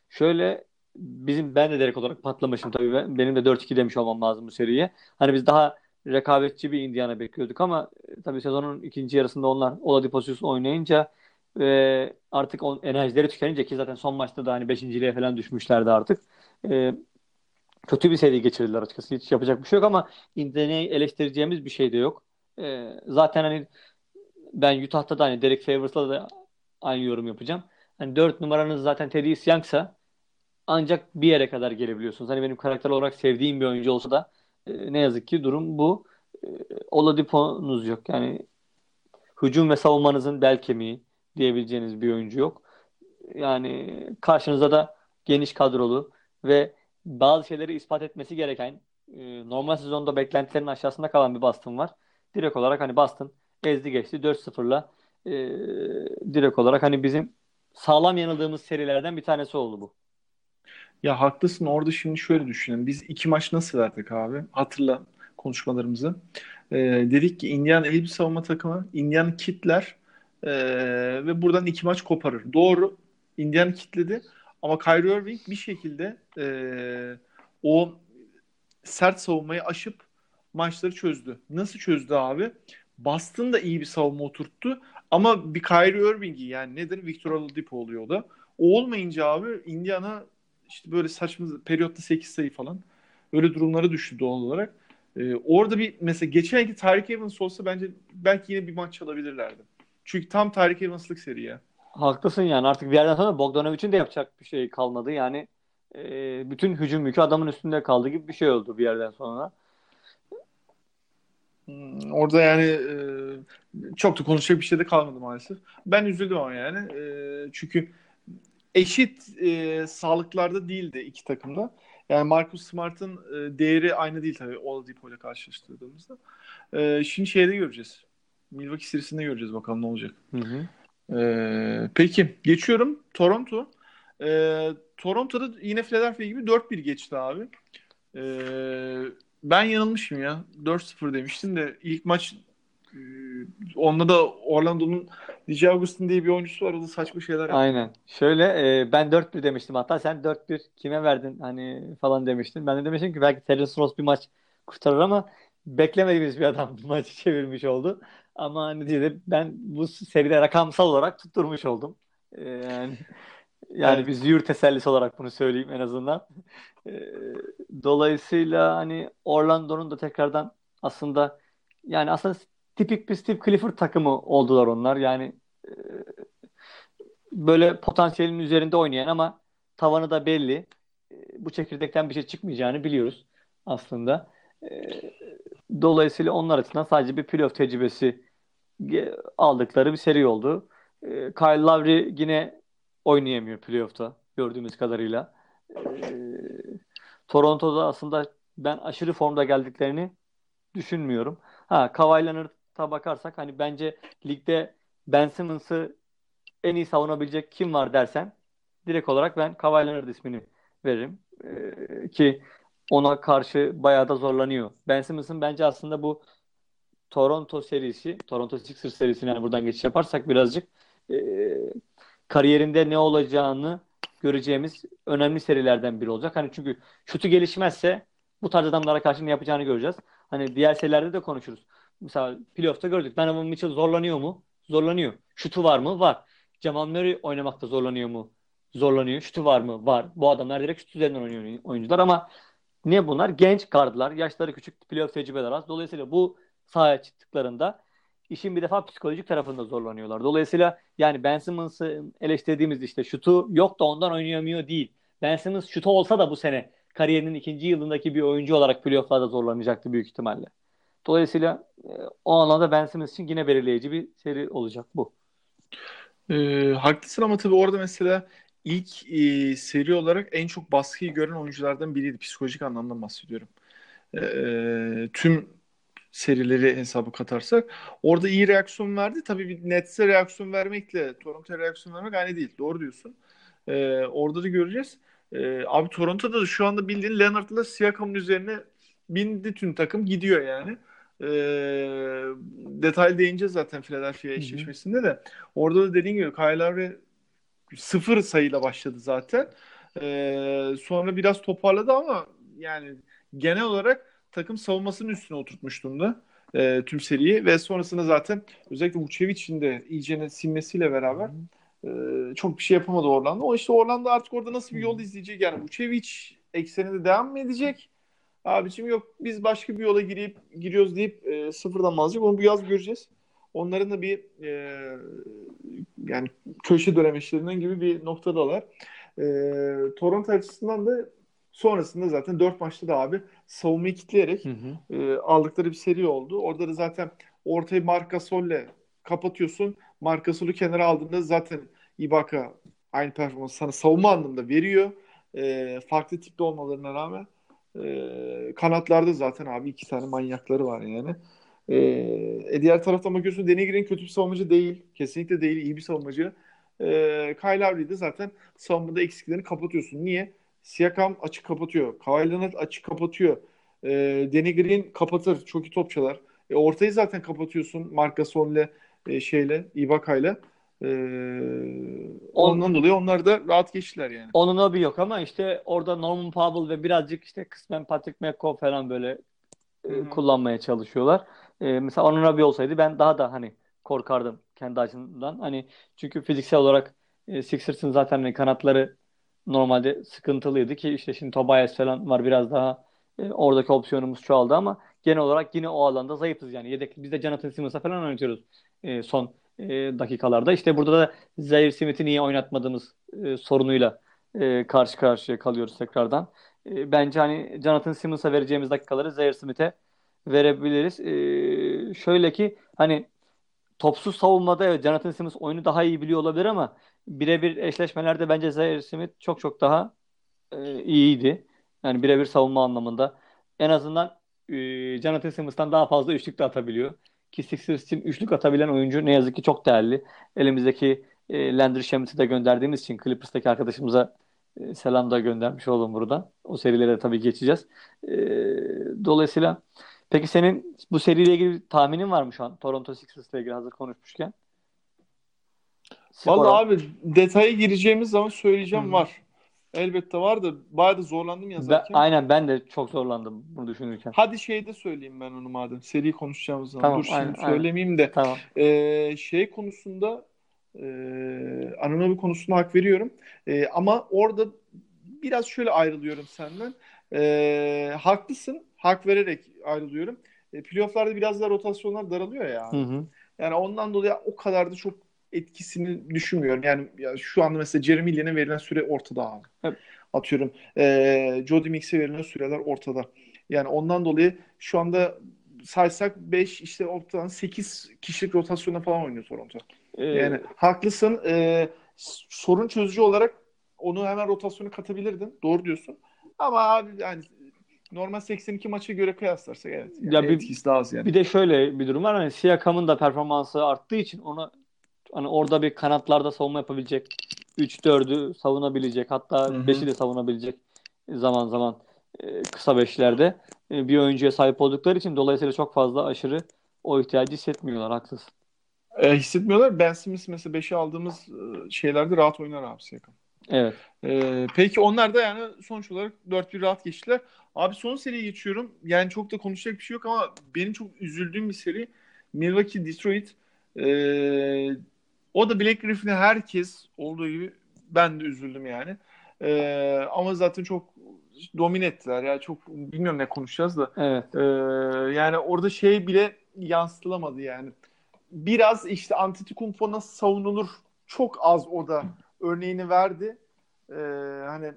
şöyle bizim ben de direkt olarak patlamışım tabii. Ben- Benim de 4-2 demiş olmam lazım bu seriye. Hani biz daha rekabetçi bir Indiana bekliyorduk ama e, tabii sezonun ikinci yarısında onlar Oladipo'suz oynayınca ve artık on, enerjileri tükenince ki zaten son maçta da hani beşinciliğe falan düşmüşlerdi artık. E, kötü bir seri geçirdiler açıkçası. Hiç yapacak bir şey yok ama Indiana'yı eleştireceğimiz bir şey de yok. E, zaten hani ben Utah'ta da hani Derek Favors'la da aynı yorum yapacağım. Hani 4 numaranız zaten Teddy Young'sa ancak bir yere kadar gelebiliyorsunuz. Hani benim karakter olarak sevdiğim bir oyuncu olsa da e, ne yazık ki durum bu. E, Oladipo'nuz yok. Yani hücum ve savunmanızın bel kemiği diyebileceğiniz bir oyuncu yok. Yani karşınızda da geniş kadrolu ve bazı şeyleri ispat etmesi gereken e, normal sezonda beklentilerin aşağısında kalan bir Boston var. Direkt olarak hani Boston ezdi geçti 4-0'la e, direkt olarak hani bizim sağlam yanıldığımız serilerden bir tanesi oldu bu. Ya haklısın orada şimdi şöyle düşünelim. Biz iki maç nasıl verdik abi? Hatırla konuşmalarımızı. Ee, dedik ki Indiana iyi bir savunma takımı. Indiana kitler ee, ve buradan iki maç koparır. Doğru. Indiana kitledi. Ama Kyrie Irving bir şekilde ee, o sert savunmayı aşıp maçları çözdü. Nasıl çözdü abi? Boston da iyi bir savunma oturttu. Ama bir Kyrie Irving'i yani nedir? Victor Oladipo oluyor da. O olmayınca abi Indiana işte böyle saçma periyotta 8 sayı falan. Öyle durumlara düştü doğal olarak. Ee, orada bir mesela geçenki Tyreek Evans olsa bence belki yine bir maç alabilirlerdi. Çünkü tam Tyreek Evans'lık seri ya. Haklısın yani artık bir yerden sonra Bogdanovic'in de yapacak bir şey kalmadı. Yani e, bütün hücum yükü adamın üstünde kaldı gibi bir şey oldu bir yerden sonra. Hmm, Orada yani e, çok da konuşacak bir şey de kalmadı maalesef. Ben üzüldüm ama yani. E, çünkü eşit e, sağlıklarda değildi iki takımda. Yani Marcus Smart'ın e, değeri aynı değil tabii Oladipo ile karşılaştırdığımızda. E, şimdi şeyde göreceğiz. Milwaukee serisinde göreceğiz bakalım ne olacak. Hı hı. E, peki geçiyorum. Toronto. E, Toronto'da yine Philadelphia gibi 4-1 geçti abi. E, ben yanılmışım ya. 4-0 demiştim de ilk maç e, onda da Orlando'nun DJ Augustin diye bir oyuncusu var. O da saçma şeyler yapıyor. Aynen. Şöyle e, ben 4-1 demiştim hatta sen 4-1 kime verdin hani falan demiştin. Ben de demiştim ki belki Terence Ross bir maç kurtarır ama beklemediğimiz bir adam maçı çevirmiş oldu. Ama neticede ben bu seride rakamsal olarak tutturmuş oldum. E, yani yani Evet. bir züğür tesellisi olarak bunu söyleyeyim en azından. E, dolayısıyla hani Orlando'nun da tekrardan aslında yani aslında tipik bir Steve Clifford takımı oldular onlar. Yani e, böyle potansiyelin üzerinde oynayan ama tavanı da belli. E, bu çekirdekten bir şey çıkmayacağını biliyoruz aslında. E, dolayısıyla onlar açısından sadece bir playoff tecrübesi aldıkları bir seri oldu. E, Kyle Lowry yine oynayamıyor playoff'ta gördüğümüz kadarıyla. Toronto'da aslında ben aşırı formda geldiklerini düşünmüyorum. Ha Kawhi Leonard'a bakarsak hani bence ligde Ben Simmons'ı en iyi savunabilecek kim var dersen direkt olarak ben Kawhi Leonard ismini veririm. Ee, ki ona karşı bayağı da zorlanıyor. Ben Simmons'ın bence aslında bu Toronto serisi, Toronto Sixers serisine yani buradan geçiş yaparsak birazcık e, kariyerinde ne olacağını göreceğimiz önemli serilerden biri olacak. Hani çünkü şutu gelişmezse bu tarz adamlara karşı ne yapacağını göreceğiz. Hani diğer serilerde de konuşuruz. Mesela playoff'ta gördük. Donovan Mitchell zorlanıyor mu? Zorlanıyor. Şutu var mı? Var. Jamal Murray oynamakta zorlanıyor mu? Zorlanıyor. Şutu var mı? Var. Bu adamlar direkt şut üzerinden oynuyor oyuncular ama ne bunlar? Genç kardılar. Yaşları küçük. Playoff tecrübeler az. Dolayısıyla bu sahaya çıktıklarında işin bir defa psikolojik tarafında zorlanıyorlar. Dolayısıyla yani Ben Simmons'ı eleştirdiğimiz işte şutu yok da ondan oynayamıyor değil. Ben Simmons şutu olsa da bu sene kariyerinin ikinci yılındaki bir oyuncu olarak playofflarda zorlanacaktı büyük ihtimalle. Dolayısıyla e, o anlamda Ben Simmons için yine belirleyici bir seri olacak bu. Ee, haklısın ama tabii orada mesela ilk e, seri olarak en çok baskıyı gören oyunculardan biriydi. Psikolojik anlamda bahsediyorum. Ee, tüm serileri hesabı katarsak orada iyi reaksiyon verdi. Tabii bir Nets'e reaksiyon vermekle Toronto'ya reaksiyon vermek aynı değil. Doğru diyorsun. Ee, orada da göreceğiz. Ee, abi Toronto'da da şu anda bildiğin Leonard'la Siakam'ın üzerine bindi tüm takım gidiyor yani. Ee, detay değineceğiz zaten Philadelphia eşleşmesinde de. Orada da dediğin gibi Kyle Lowry sıfır sayıyla başladı zaten. Ee, sonra biraz toparladı ama yani genel olarak takım savunmasının üstüne oturtmuş durumda e, tüm seriyi ve sonrasında zaten özellikle Vucevic'in de iyicene silmesiyle beraber e, çok bir şey yapamadı Orlando. O işte Orlando artık orada nasıl bir yol izleyecek yani Vucevic ekseninde devam mı edecek? Abicim yok biz başka bir yola girip giriyoruz deyip e, sıfırdan alacak? Onu bu yaz göreceğiz. Onların da bir e, yani köşe dönemeçlerinden gibi bir noktadalar. E, Toronto açısından da sonrasında zaten dört maçta da abi savunmayı kitleyerek Hı hı. e, aldıkları bir seri oldu. Orada da zaten ortayı Marc Gasol'le kapatıyorsun. Marc Gasol'u kenara aldığında zaten Ibaka aynı performans sana savunma anlamında veriyor. E, farklı tipte olmalarına rağmen e, kanatlarda zaten abi iki tane manyakları var yani. E, e diğer taraftan bakıyorsun Danny Green kötü bir savunmacı değil. Kesinlikle değil. iyi bir savunmacı. E, Kyle Lowry de zaten savunmada eksiklerini kapatıyorsun. Niye? Siakam açık kapatıyor. Kawhi Leonard açık kapatıyor. E, Danny kapatır. Çok iyi top çalar. E, ortayı zaten kapatıyorsun. Marc Gasol'le e, şeyle, Ibaka'yla. E, ondan dolayı onlar da rahat geçtiler yani. Onun o bir yok ama işte orada Norman Powell ve birazcık işte kısmen Patrick McCaw falan böyle e, kullanmaya çalışıyorlar. E, mesela Anunoby olsaydı ben daha da hani korkardım kendi açımdan. Hani çünkü fiziksel olarak e, Sixers'ın zaten hani kanatları normalde sıkıntılıydı ki işte şimdi Tobias falan var biraz daha e, oradaki opsiyonumuz çoğaldı ama genel olarak yine o alanda zayıfız yani. Yedek biz de Jonathan Simmons'a falan oynatıyoruz e, son e, dakikalarda. İşte burada da Zaire Smith'i niye oynatmadığımız e, sorunuyla e, karşı karşıya kalıyoruz tekrardan. E, bence hani Jonathan Simmons'a vereceğimiz dakikaları Zaire Smith'e verebiliriz. E, şöyle ki hani topsuz savunmada evet Jonathan Simmons oyunu daha iyi biliyor olabilir ama birebir eşleşmelerde bence Zaire Smith çok çok daha e, iyiydi. Yani birebir savunma anlamında. En azından e, Jonathan Simmons'tan daha fazla üçlük de atabiliyor. Ki Sixers için üçlük atabilen oyuncu ne yazık ki çok değerli. Elimizdeki e, Landry Shamet'i de gönderdiğimiz için Clippers'taki arkadaşımıza e, selam da göndermiş olalım buradan. O serilere tabii geçeceğiz. E, dolayısıyla peki senin bu seriyle ilgili bir tahminin var mı şu an? Toronto Sixers'la ilgili hazır konuşmuşken. Vallahi abi detaya gireceğimiz zaman söyleyeceğim Hı. var. Elbette var da bayağı da zorlandım Ben, yazarken. aynen ben de çok zorlandım bunu düşünürken. Hadi şeyde söyleyeyim ben onu madem. Seri konuşacağımız zaman. Tamam, Dur şimdi aynen, aynen. söylemeyeyim de. Tamam. Ee, şey konusunda e, Anunoby konusunda hak veriyorum. E, ama orada biraz şöyle ayrılıyorum senden. E, haklısın. Hak vererek ayrılıyorum. E, playoff'larda biraz daha rotasyonlar daralıyor ya. Hı hı. Yani ondan dolayı o kadar da çok etkisini düşünmüyorum. Yani ya şu anda mesela Jeremy Lin'e verilen süre ortada abi. Evet. Atıyorum. E, Jody Mix'e verilen süreler ortada. Yani ondan dolayı şu anda saysak 5 işte ortadan 8 kişilik rotasyonda falan oynuyor Toronto. Ee, Yani haklısın. E, sorun çözücü olarak onu hemen rotasyona katabilirdin. Doğru diyorsun. Ama abi yani normal 82 maça göre kıyaslarsak evet. Yani Ya bir- etkisi daha az yani. Bir de şöyle bir durum var. Hani Siakam'ın da performansı arttığı için ona hani orada bir kanatlarda savunma yapabilecek 3-4'ü savunabilecek hatta Hı hı. 5'i de savunabilecek zaman zaman e, kısa beşlerde e, bir oyuncuya sahip oldukları için dolayısıyla çok fazla aşırı o ihtiyacı hissetmiyorlar. Haksız. E, hissetmiyorlar. Ben Smith mesela 5'e aldığımız e, şeylerde rahat oynar abi Siakam. Evet. E, peki onlar da yani sonuç olarak 4-1 rahat geçtiler. Abi son seriye geçiyorum. Yani çok da konuşacak bir şey yok ama benim çok üzüldüğüm bir seri Milwaukee Detroit. E, o da Blake Griffin'e herkes olduğu gibi ben de üzüldüm yani. E, ama zaten çok domine ettiler ya. Çok bilmiyorum ne konuşacağız da. Evet. Ee, yani orada şey bile yansıtılamadı yani. Biraz işte Antetokounmpo nasıl savunulur çok az o da örneğini verdi. Ee, hani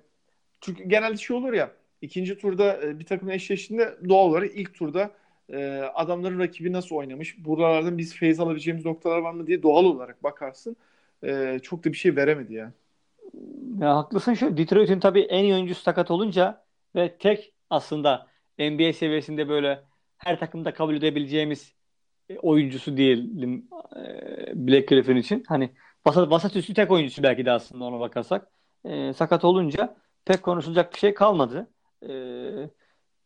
çünkü genelde şey olur ya ikinci turda e, bir takım eşleştiğinde doğal olarak ilk turda e, adamların rakibi nasıl oynamış buralardan biz feyz alabileceğimiz noktalar var mı diye doğal olarak bakarsın. Ee, çok da bir şey veremedi ya. Ya haklısın şu Detroit'in tabii en iyi oyuncusu sakat olunca ve tek aslında NBA seviyesinde böyle her takımda kabul edebileceğimiz e, oyuncusu diyelim e, Black Griffin için. Hani vasat, vasat üstü tek oyuncusu belki de aslında ona bakarsak. E, sakat olunca pek konuşulacak bir şey kalmadı. E,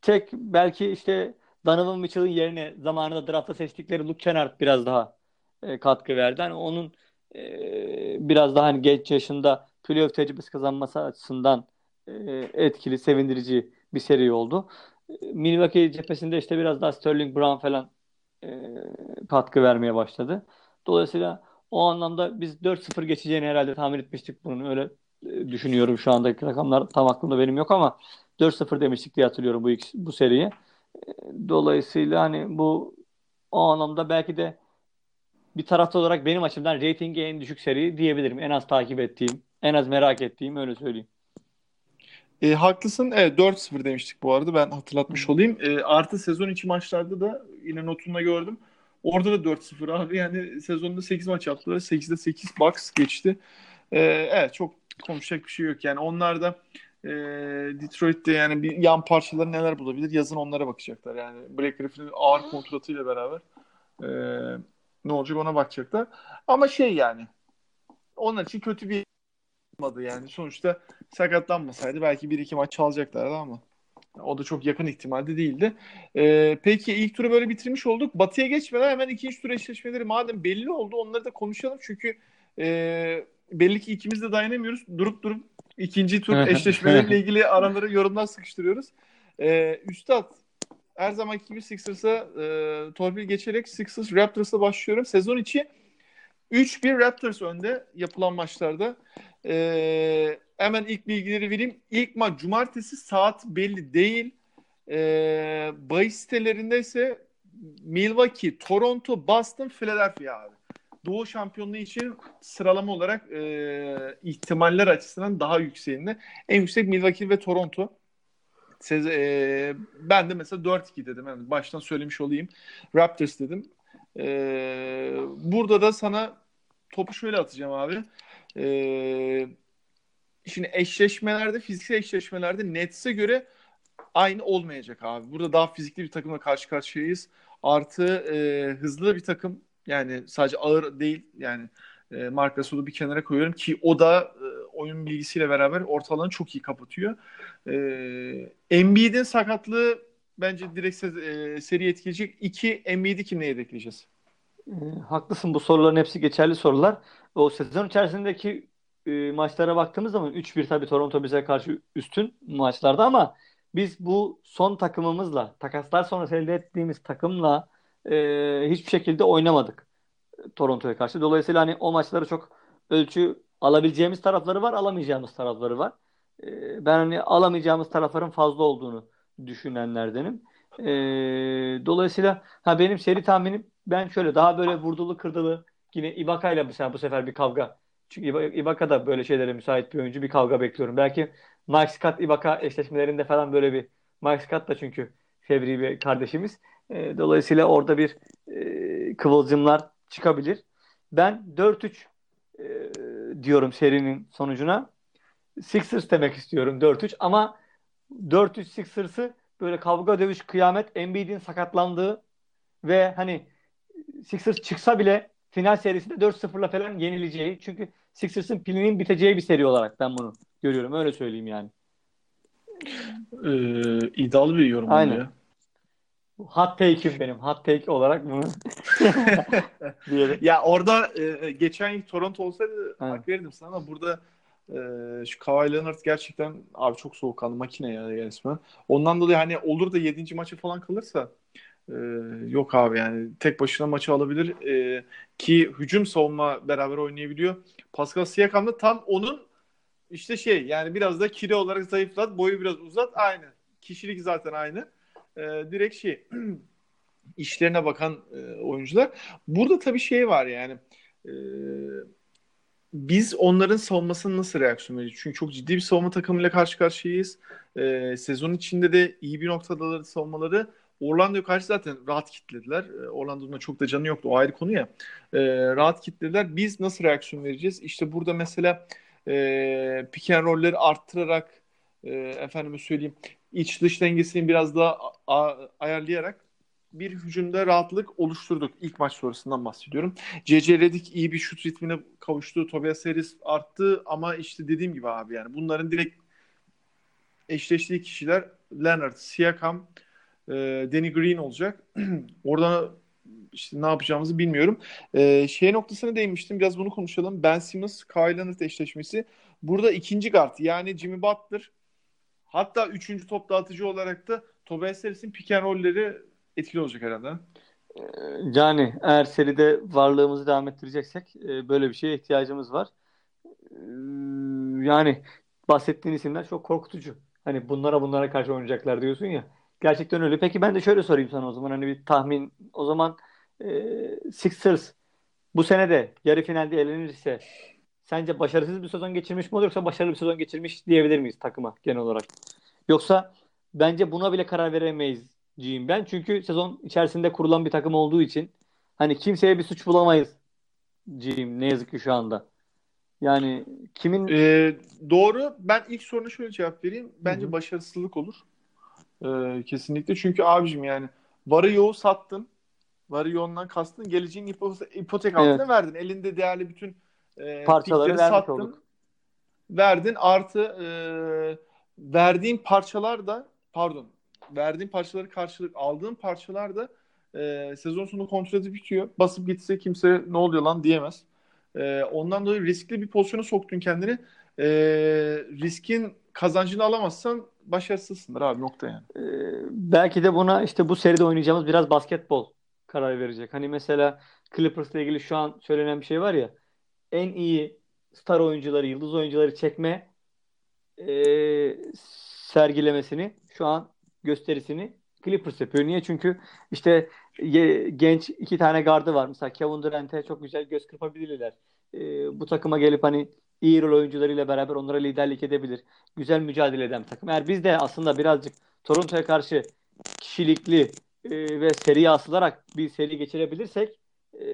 tek belki işte Donovan Mitchell'ın yerine zamanında draftta seçtikleri Luke Kennard biraz daha e, katkı verdi. Hani onun e, biraz daha hani genç yaşında playoff tecrübesi kazanması açısından e, etkili, sevindirici bir seri oldu. E, Milwaukee cephesinde işte biraz daha Sterling Brown falan e, katkı vermeye başladı. Dolayısıyla o anlamda biz 4-0 geçeceğini herhalde tahmin etmiştik bunun. Öyle e, düşünüyorum şu andaki rakamlar tam aklımda benim yok ama 4-0 demiştik diye hatırlıyorum bu bu seriyi. Dolayısıyla hani bu o anlamda belki de bir tarafta olarak benim açımdan reytingi en düşük seri diyebilirim. En az takip ettiğim, en az merak ettiğim öyle söyleyeyim. E, haklısın. Evet 4-0 demiştik bu arada. Ben hatırlatmış olayım. E, artı sezon içi maçlarda da yine notumda gördüm. Orada da 4-0 abi. Yani sezonda 8 maç yaptılar. 8'de 8 box geçti. E, evet çok konuşacak bir şey yok. Yani onlar da e, Detroit'te yani bir yan parçaları neler bulabilir? Yazın onlara bakacaklar. Yani Blake Griffin'in ağır kontratıyla beraber e, ne olacak ona bakacaklar. Ama şey yani onlar için kötü bir olmadı yani. Sonuçta sakatlanmasaydı belki bir iki maç çalacaklardı ama o da çok yakın ihtimalde değildi. Ee, peki ilk turu böyle bitirmiş olduk. Batı'ya geçmeden hemen ikinci tur eşleşmeleri madem belli oldu onları da konuşalım. Çünkü e, belli ki ikimiz de dayanamıyoruz. Durup durup ikinci tur eşleşmeleriyle ilgili aralara yorumlar sıkıştırıyoruz. Ee, Üstad her zamanki gibi Sixers'a e, torpil geçerek Sixers Raptors'la başlıyorum. Sezon içi 3-1 Raptors önde yapılan maçlarda. Ee, hemen ilk bilgileri vereyim. İlk maç cumartesi saat belli değil. Ee, bahis sitelerinde ise Milwaukee, Toronto, Boston, Philadelphia abi. Doğu şampiyonluğu için sıralama olarak e, ihtimaller açısından daha yükseğinde. En yüksek Milwaukee ve Toronto. Sez e, ben de mesela 4-2 dedim. Yani baştan söylemiş olayım. Raptors dedim. Ee, burada da sana topu şöyle atacağım abi. Ee, şimdi eşleşmelerde, fiziksel eşleşmelerde Nets'e göre aynı olmayacak abi. Burada daha fizikli bir takımla karşı karşıyayız. Artı e, hızlı bir takım. Yani sadece ağır değil. Yani e, Marc Gasol'u bir kenara koyuyorum ki o da e, oyun bilgisiyle beraber ortalarını çok iyi kapatıyor. E, Embiid'in sakatlığı bence direkt e, seri etkileyecek. İki, Embiid'i kimle yedekleyeceğiz? E, haklısın bu soruların hepsi geçerli sorular. o sezon içerisindeki e, maçlara baktığımız zaman 3-1 tabii Toronto bize karşı üstün maçlarda ama biz bu son takımımızla takaslar sonrası elde ettiğimiz takımla e, hiçbir şekilde oynamadık Toronto'ya karşı. Dolayısıyla hani o maçları çok ölçü alabileceğimiz tarafları var, alamayacağımız tarafları var. E, ben hani alamayacağımız tarafların fazla olduğunu düşünenlerdenim. E, dolayısıyla ha benim seri tahminim ben şöyle daha böyle vurdulu kırdılı yine Ibaka ile mesela bu sefer bir kavga. Çünkü Ibaka da böyle şeylere müsait bir oyuncu. Bir kavga bekliyorum. Belki Mike Scott Ibaka eşleşmelerinde falan böyle bir Mike Scott da çünkü fevri bir kardeşimiz. E, dolayısıyla orada bir e, kıvılcımlar çıkabilir. Ben 4-3 e, diyorum serinin sonucuna. Sixers demek istiyorum 4-3 ama 4-3 Sixers'ı böyle kavga dövüş kıyamet Embiid'in sakatlandığı ve hani Sixers çıksa bile final serisinde 4-0'la falan yenileceği. Çünkü Sixers'ın pilinin biteceği bir seri olarak ben bunu görüyorum. Öyle söyleyeyim yani. Ee, iddialı bir yorum Aynen. Ya. Hot take'im benim. Hot take olarak bunu Ya orada e, geçen yıl Toronto olsaydı hak verirdim sana ama burada e, şu Kawhi Leonard gerçekten abi çok soğukkanlı makine ya resmen. Ondan dolayı hani olur da 7. maçı falan kalırsa e, yok abi yani tek başına maçı alabilir e, ki hücum savunma beraber oynayabiliyor. Pascal Siakam da tam onun işte şey yani biraz da kilo olarak zayıflat, boyu biraz uzat aynı. Kişilik zaten aynı. E, direkt şey işlerine bakan e, oyuncular. Burada tabii şey var yani e, biz onların savunmasına nasıl reaksiyon vereceğiz? Çünkü çok ciddi bir savunma takımıyla karşı karşıyayız. E, sezon içinde de iyi bir noktada savunmaları. Orlando'ya karşı zaten rahat kitlediler. E, Orlando'nun çok da canı yoktu. O ayrı konu ya. E, rahat kitlediler. Biz nasıl reaksiyon vereceğiz? İşte burada mesela e, pick and roll'leri arttırarak e, efendime söyleyeyim iç dış dengesini biraz daha ayarlayarak bir hücumda rahatlık oluşturduk. İlk maç sonrasından bahsediyorum. C.C. Redick iyi bir şut ritmine kavuştu. Tobias Harris arttı ama işte dediğim gibi abi yani bunların direkt eşleştiği kişiler Leonard, Siakam, e, Danny Green olacak. Oradan işte ne yapacağımızı bilmiyorum. E, şey noktasına değinmiştim. Biraz bunu konuşalım. Ben Simmons, Kawhi Leonard eşleşmesi. Burada ikinci guard yani Jimmy Butler hatta üçüncü top dağıtıcı olarak da Tobias Harris'in pick and roll'leri etkili olacak herhalde. Ee, yani eğer seride varlığımızı devam ettireceksek e, böyle bir şeye ihtiyacımız var. Ee, yani bahsettiğin isimler çok korkutucu. Hani bunlara bunlara karşı oynayacaklar diyorsun ya. Gerçekten öyle. Peki ben de şöyle sorayım sana o zaman. Hani bir tahmin. O zaman e, Sixers bu sene de yarı finalde elenirse sence başarısız bir sezon geçirmiş mi olur yoksa başarılı bir sezon geçirmiş diyebilir miyiz takıma genel olarak? Yoksa bence buna bile karar veremeyiz ciyim ben. Çünkü sezon içerisinde kurulan bir takım olduğu için hani kimseye bir suç bulamayız ciyim ne yazık ki şu anda. Yani kimin... Ee, doğru. Ben ilk soruna şöyle cevap vereyim. Bence Hı-hı. başarısızlık olur. Ee, kesinlikle. Çünkü abicim yani varı yoğu sattın. Varı yoğundan kastın. Geleceğin ipotek altına evet. verdin. Elinde değerli bütün e, parçaları sattın. Olduk. Verdin. Artı e, verdiğin parçalar da pardon verdiğin parçaları karşılık aldığın parçalar da e, sezon sonu kontratı bitiyor. Basıp gitse kimse ne oluyor lan diyemez. E, ondan dolayı riskli bir pozisyona soktun kendini. E, riskin kazancını alamazsan başarısızsındır abi nokta yani. Ee, belki de buna işte bu seride oynayacağımız biraz basketbol karar verecek. Hani mesela Clippers'la ilgili şu an söylenen bir şey var ya en iyi star oyuncuları, yıldız oyuncuları çekme e, sergilemesini şu an gösterisini Clippers yapıyor. Niye? Çünkü işte genç iki tane gardı var. Mesela Kevin Durant'e çok güzel göz kırpabilirler. E, bu takıma gelip hani iyi rol oyuncularıyla beraber onlara liderlik edebilir. Güzel mücadele eden takım. Eğer biz de aslında birazcık Toronto'ya karşı kişilikli e, ve seri asılarak bir seri geçirebilirsek e,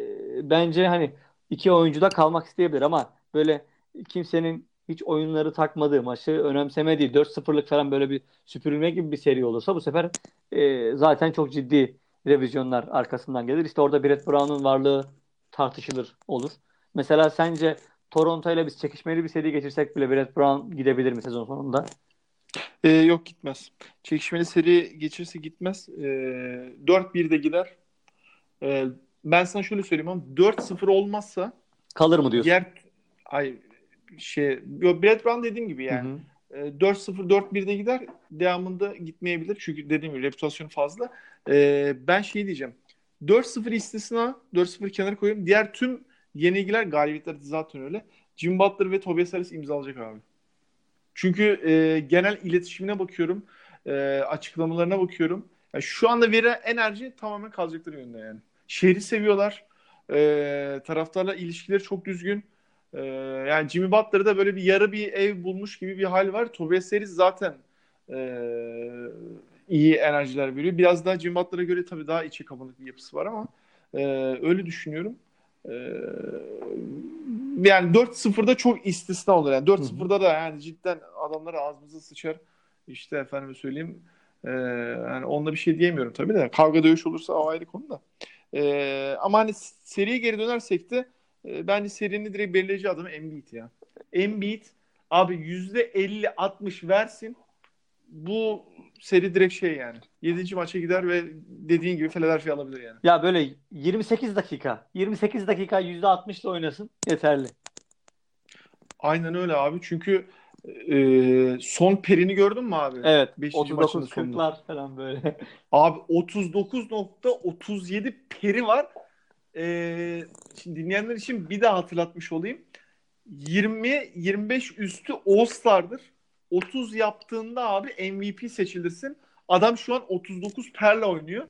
bence hani iki oyuncu da kalmak isteyebilir ama böyle kimsenin hiç oyunları takmadığı, maçı önemsemediği, 4-0'lık falan böyle bir süpürülme gibi bir seri olursa bu sefer e, zaten çok ciddi revizyonlar arkasından gelir. İşte orada Brett Brown'un varlığı tartışılır olur. Mesela sence Toronto ile biz çekişmeli bir seri geçirsek bile Brett Brown gidebilir mi sezon sonunda? Ee, yok gitmez. Çekişmeli seri geçirse gitmez. Ee, 4-1'de gider. Ee, ben sana şöyle söyleyeyim ama 4-0 olmazsa Kalır mı diyorsun? Diğer ay şey Brad Brown dediğim gibi yani. Hı hı. 4-0 4-1'de gider. Devamında gitmeyebilir. Çünkü dediğim gibi reputasyon fazla. Ee, ben şey diyeceğim. 4-0 istisna. 4-0 kenara koyayım. Diğer tüm yenilgiler galibiyetler zaten öyle. Jim Butler ve Tobias Harris imzalayacak abi. Çünkü e, genel iletişimine bakıyorum. E, açıklamalarına bakıyorum. Yani şu anda veri enerji tamamen kalacakları yönde yani. Şehri seviyorlar. E, taraftarla ilişkileri çok düzgün. E, yani Jimmy Butler'da böyle bir yarı bir ev bulmuş gibi bir hal var. Tobias Harris zaten e, iyi enerjiler veriyor. Biraz daha Jimmy Butler'a göre tabii daha içe kapanık bir yapısı var ama e, öyle düşünüyorum. E, yani 4-0'da çok istisna olur. Yani 4-0'da da yani cidden adamlara ağzımıza sıçar. İşte efendime söyleyeyim e, yani onunla bir şey diyemiyorum tabii de. Kavga dövüş olursa o ayrı konu da. E, ama hani seriye geri dönersek de e, bence serinin direkt belirleyici adamı Embiid ya. Embiid abi %50-60 versin bu seri direkt şey yani. 7. maça gider ve dediğin gibi Philadelphia alabilir yani. Ya böyle 28 dakika. 28 dakika %60 ile oynasın. Yeterli. Aynen öyle abi. Çünkü e, son perini gördün mü abi? Evet. 39 40'lar falan böyle. Abi 39.37 peri var. E, şimdi dinleyenler için bir daha hatırlatmış olayım. 20-25 üstü All-Star'dır. 30 yaptığında abi MVP seçilirsin. Adam şu an 39 perle oynuyor.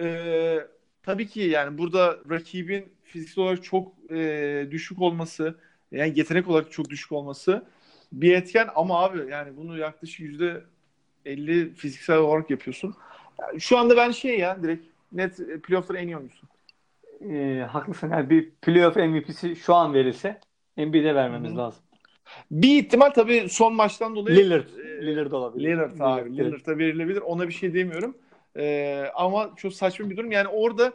Ee, tabii ki yani burada rakibin fiziksel olarak çok e, düşük olması, yani yetenek olarak çok düşük olması bir etken ama abi yani bunu yaklaşık yüzde 50 fiziksel olarak yapıyorsun. Yani şu anda ben şey ya direkt net playoff'ların en iyi oyuncusu. E, haklısın. Yani bir playoff MVP'si şu an verilse NBA'de vermemiz Hı-hı. lazım. Bir ihtimal tabii son maçtan dolayı Lillard, e, Lillard olabilir. Lillard abi. Lillard, Lillard'a verilebilir. Ona bir şey demiyorum. E, ama çok saçma bir durum. Yani orada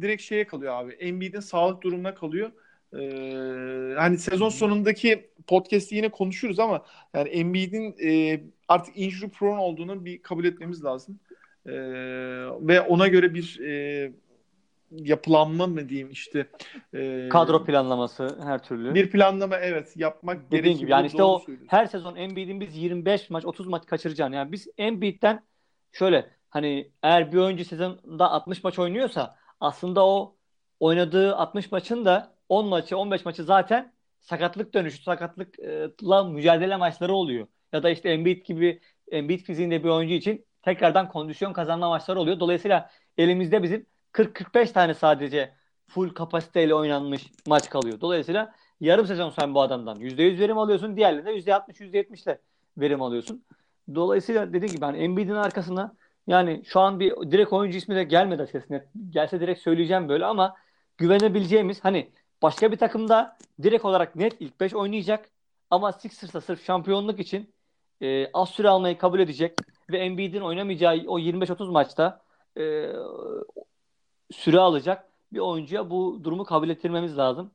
direkt şeye kalıyor abi. Embiid'in sağlık durumuna kalıyor. E, hani sezon sonundaki podcast'i yine konuşuruz ama yani Embiid'in e, artık injury prone olduğunu bir kabul etmemiz lazım. E, ve ona göre bir e, yapılanma mı diyeyim işte e, kadro planlaması her türlü. Bir planlama evet yapmak gerekiyor. Gibi, yani işte o her sezon Embiid'in biz 25 maç 30 maç kaçıracağını yani biz Embiid'den şöyle hani eğer bir oyuncu sezonda 60 maç oynuyorsa aslında o oynadığı 60 maçın da 10 maçı 15 maçı zaten sakatlık dönüşü sakatlıkla mücadele maçları oluyor. Ya da işte Embiid gibi Embiid fiziğinde bir oyuncu için tekrardan kondisyon kazanma maçları oluyor. Dolayısıyla elimizde bizim 40-45 tane sadece full kapasiteyle oynanmış maç kalıyor. Dolayısıyla yarım sezon sen bu adamdan %100 verim alıyorsun. Diğerlerinde %60, %70 ile verim alıyorsun. Dolayısıyla dediğim gibi hani Embiid'in arkasına yani şu an bir direkt oyuncu ismi de gelmedi açıkçası. Gelse direkt söyleyeceğim böyle ama güvenebileceğimiz hani başka bir takımda direkt olarak net ilk 5 oynayacak ama Sixers'a sırf şampiyonluk için e, az süre almayı kabul edecek ve Embiid'in oynamayacağı o 25-30 maçta e, süre alacak bir oyuncuya bu durumu kabul ettirmemiz lazım.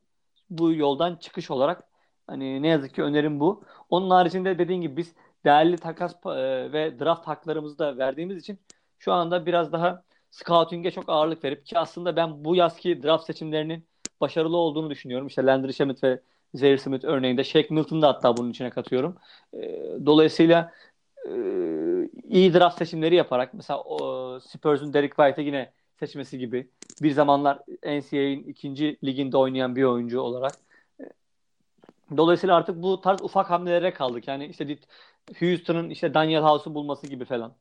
Bu yoldan çıkış olarak hani ne yazık ki önerim bu. Onun haricinde dediğim gibi biz değerli takas e, ve draft haklarımızı da verdiğimiz için şu anda biraz daha scouting'e çok ağırlık verip ki aslında ben bu yazki draft seçimlerinin başarılı olduğunu düşünüyorum. İşte Landry Shamet ve Zaire Smith örneğinde Shaq Milton'u da hatta bunun içine katıyorum. E, dolayısıyla e, iyi draft seçimleri yaparak mesela Spurs'un Derek White'e yine seçmesi gibi. Bir zamanlar NCAA'in ikinci liginde oynayan bir oyuncu olarak. Dolayısıyla artık bu tarz ufak hamlelere kaldık. Yani işte Houston'ın işte Daniel House'u bulması gibi falan.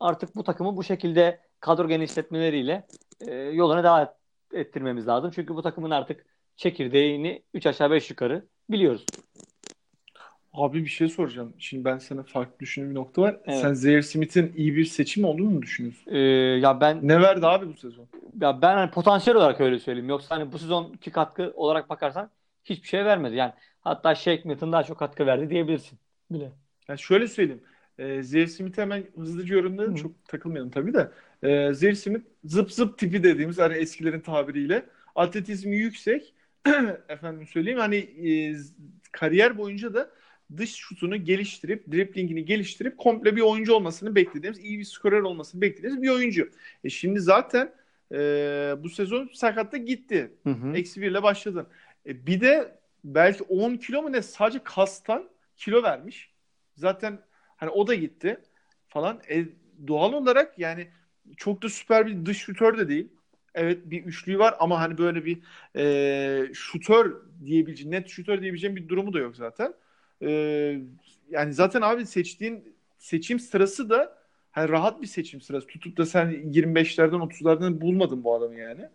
Artık bu takımı bu şekilde kadro genişletmeleriyle e, yoluna devam ettirmemiz lazım. Çünkü bu takımın artık çekirdeğini 3 aşağı 5 yukarı biliyoruz. Abi bir şey soracağım. Şimdi ben sana farklı düşündüğüm bir nokta var. Evet. Sen Zaire Smith'in iyi bir seçim olduğunu mu düşünüyorsun? Ee, ya ben ne verdi abi bu sezon? Ya ben hani potansiyel olarak öyle söyleyeyim. Yoksa hani bu sezonki katkı olarak bakarsan hiçbir şey vermedi. Yani hatta Shake Milton daha çok katkı verdi diyebilirsin bile. Yani şöyle söyleyeyim. E, Zaire Smith'i hemen hızlıca yorumladım. Çok takılmayalım tabii de. E, Zaire Smith zıp zıp tipi dediğimiz hani eskilerin tabiriyle atletizmi yüksek. Efendim söyleyeyim hani e, kariyer boyunca da dış şutunu geliştirip, driplingini geliştirip komple bir oyuncu olmasını beklediğimiz, iyi bir skorer olmasını beklediğimiz bir oyuncu. E şimdi zaten e, bu sezon sakatta gitti. Hı hı. Eksi birle başladın. E, bir de belki 10 kilo mu ne sadece kastan kilo vermiş. Zaten hani o da gitti falan. E, doğal olarak yani çok da süper bir dış şutör de değil. Evet bir üçlüğü var ama hani böyle bir e, şutör diyebileceğim, net şutör diyebileceğim bir durumu da yok zaten. E, yani zaten abi seçtiğin seçim sırası da hani rahat bir seçim sırası. Tutup da sen 25'lerden 30'lardan bulmadın bu adamı yani.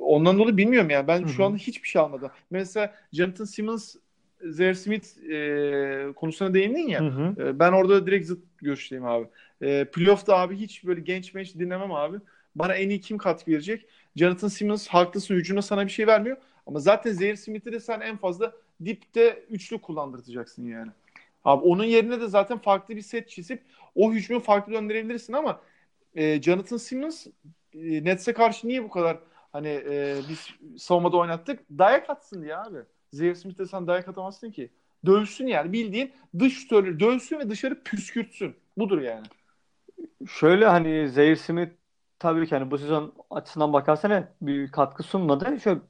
Ondan dolayı bilmiyorum yani. Ben Hı-hı. şu anda hiçbir şey almadım. Mesela Jonathan Simmons Zer Smith e, konusuna değindin ya. Hı hı. E, ben orada direkt zıt görüşteyim abi. E, playoff'ta abi hiç böyle genç menç dinlemem abi. Bana en iyi kim katkı verecek? Jonathan Simmons haklısın hücumda sana bir şey vermiyor. Ama zaten Zaire Smith'i de sen en fazla dipte üçlü kullandırtacaksın yani. Abi onun yerine de zaten farklı bir set çizip o hücumu farklı döndürebilirsin ama e, Jonathan Simmons e, Nets'e karşı niye bu kadar hani e, biz savunmada oynattık? Dayak atsın diye abi. Zaire Smith'e sen dayak atamazsın ki. Dövsün yani bildiğin dış şutörleri dövsün ve dışarı püskürtsün. Budur yani. Şöyle hani Zaire Smith tabii ki hani bu sezon açısından bakarsan bir katkı sunmadı. Şöyle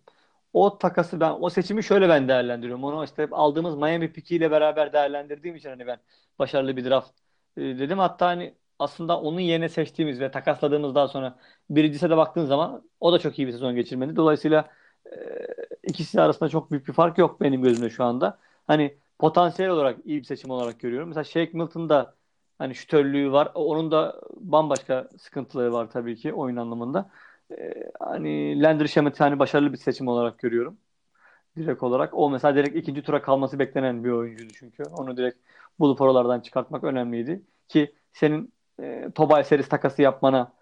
o takası ben o seçimi şöyle ben değerlendiriyorum. Onu işte aldığımız Miami pikiyle beraber değerlendirdiğim için hani ben başarılı bir draft e, dedim. Hatta hani aslında onun yerine seçtiğimiz ve takasladığımız daha sonra birincise de baktığın zaman o da çok iyi bir sezon geçirmedi. Dolayısıyla e, ikisi arasında çok büyük bir fark yok benim gözümde şu anda. Hani potansiyel olarak iyi bir seçim olarak görüyorum. Mesela Shake Milton da hani şütörlüğü var. Onun da bambaşka sıkıntıları var tabii ki oyun anlamında. Ee, hani Landry Shamet hani başarılı bir seçim olarak görüyorum. Direkt olarak. O mesela direkt ikinci tura kalması beklenen bir oyuncuydu çünkü. Onu direkt bulup oralardan çıkartmak önemliydi. Ki senin e, Tobay serisi takası yapmana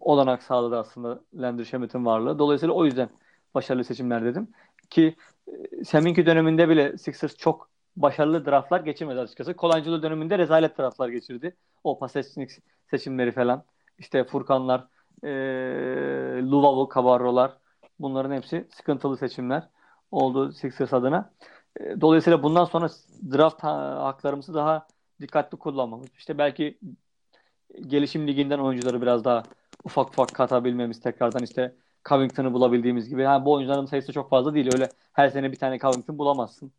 olanak sağladı aslında Landry Shamet'in varlığı. Dolayısıyla o yüzden başarılı seçimler dedim. Ki e, Seminki döneminde bile Sixers çok başarılı draftlar geçirmedi açıkçası. Colangelo döneminde rezalet draftlar geçirdi. O Pasechnik seçimleri falan. İşte Furkanlar, e, Luvavu, Cabarro'lar bunların hepsi sıkıntılı seçimler oldu Sixers adına. E, dolayısıyla bundan sonra draft haklarımızı daha dikkatli kullanmamız. İşte belki gelişim liginden oyuncuları biraz daha ufak ufak katabilmemiz tekrardan işte Covington'ı bulabildiğimiz gibi. Yani bu oyuncuların sayısı çok fazla değil. Öyle her sene bir tane Covington bulamazsın.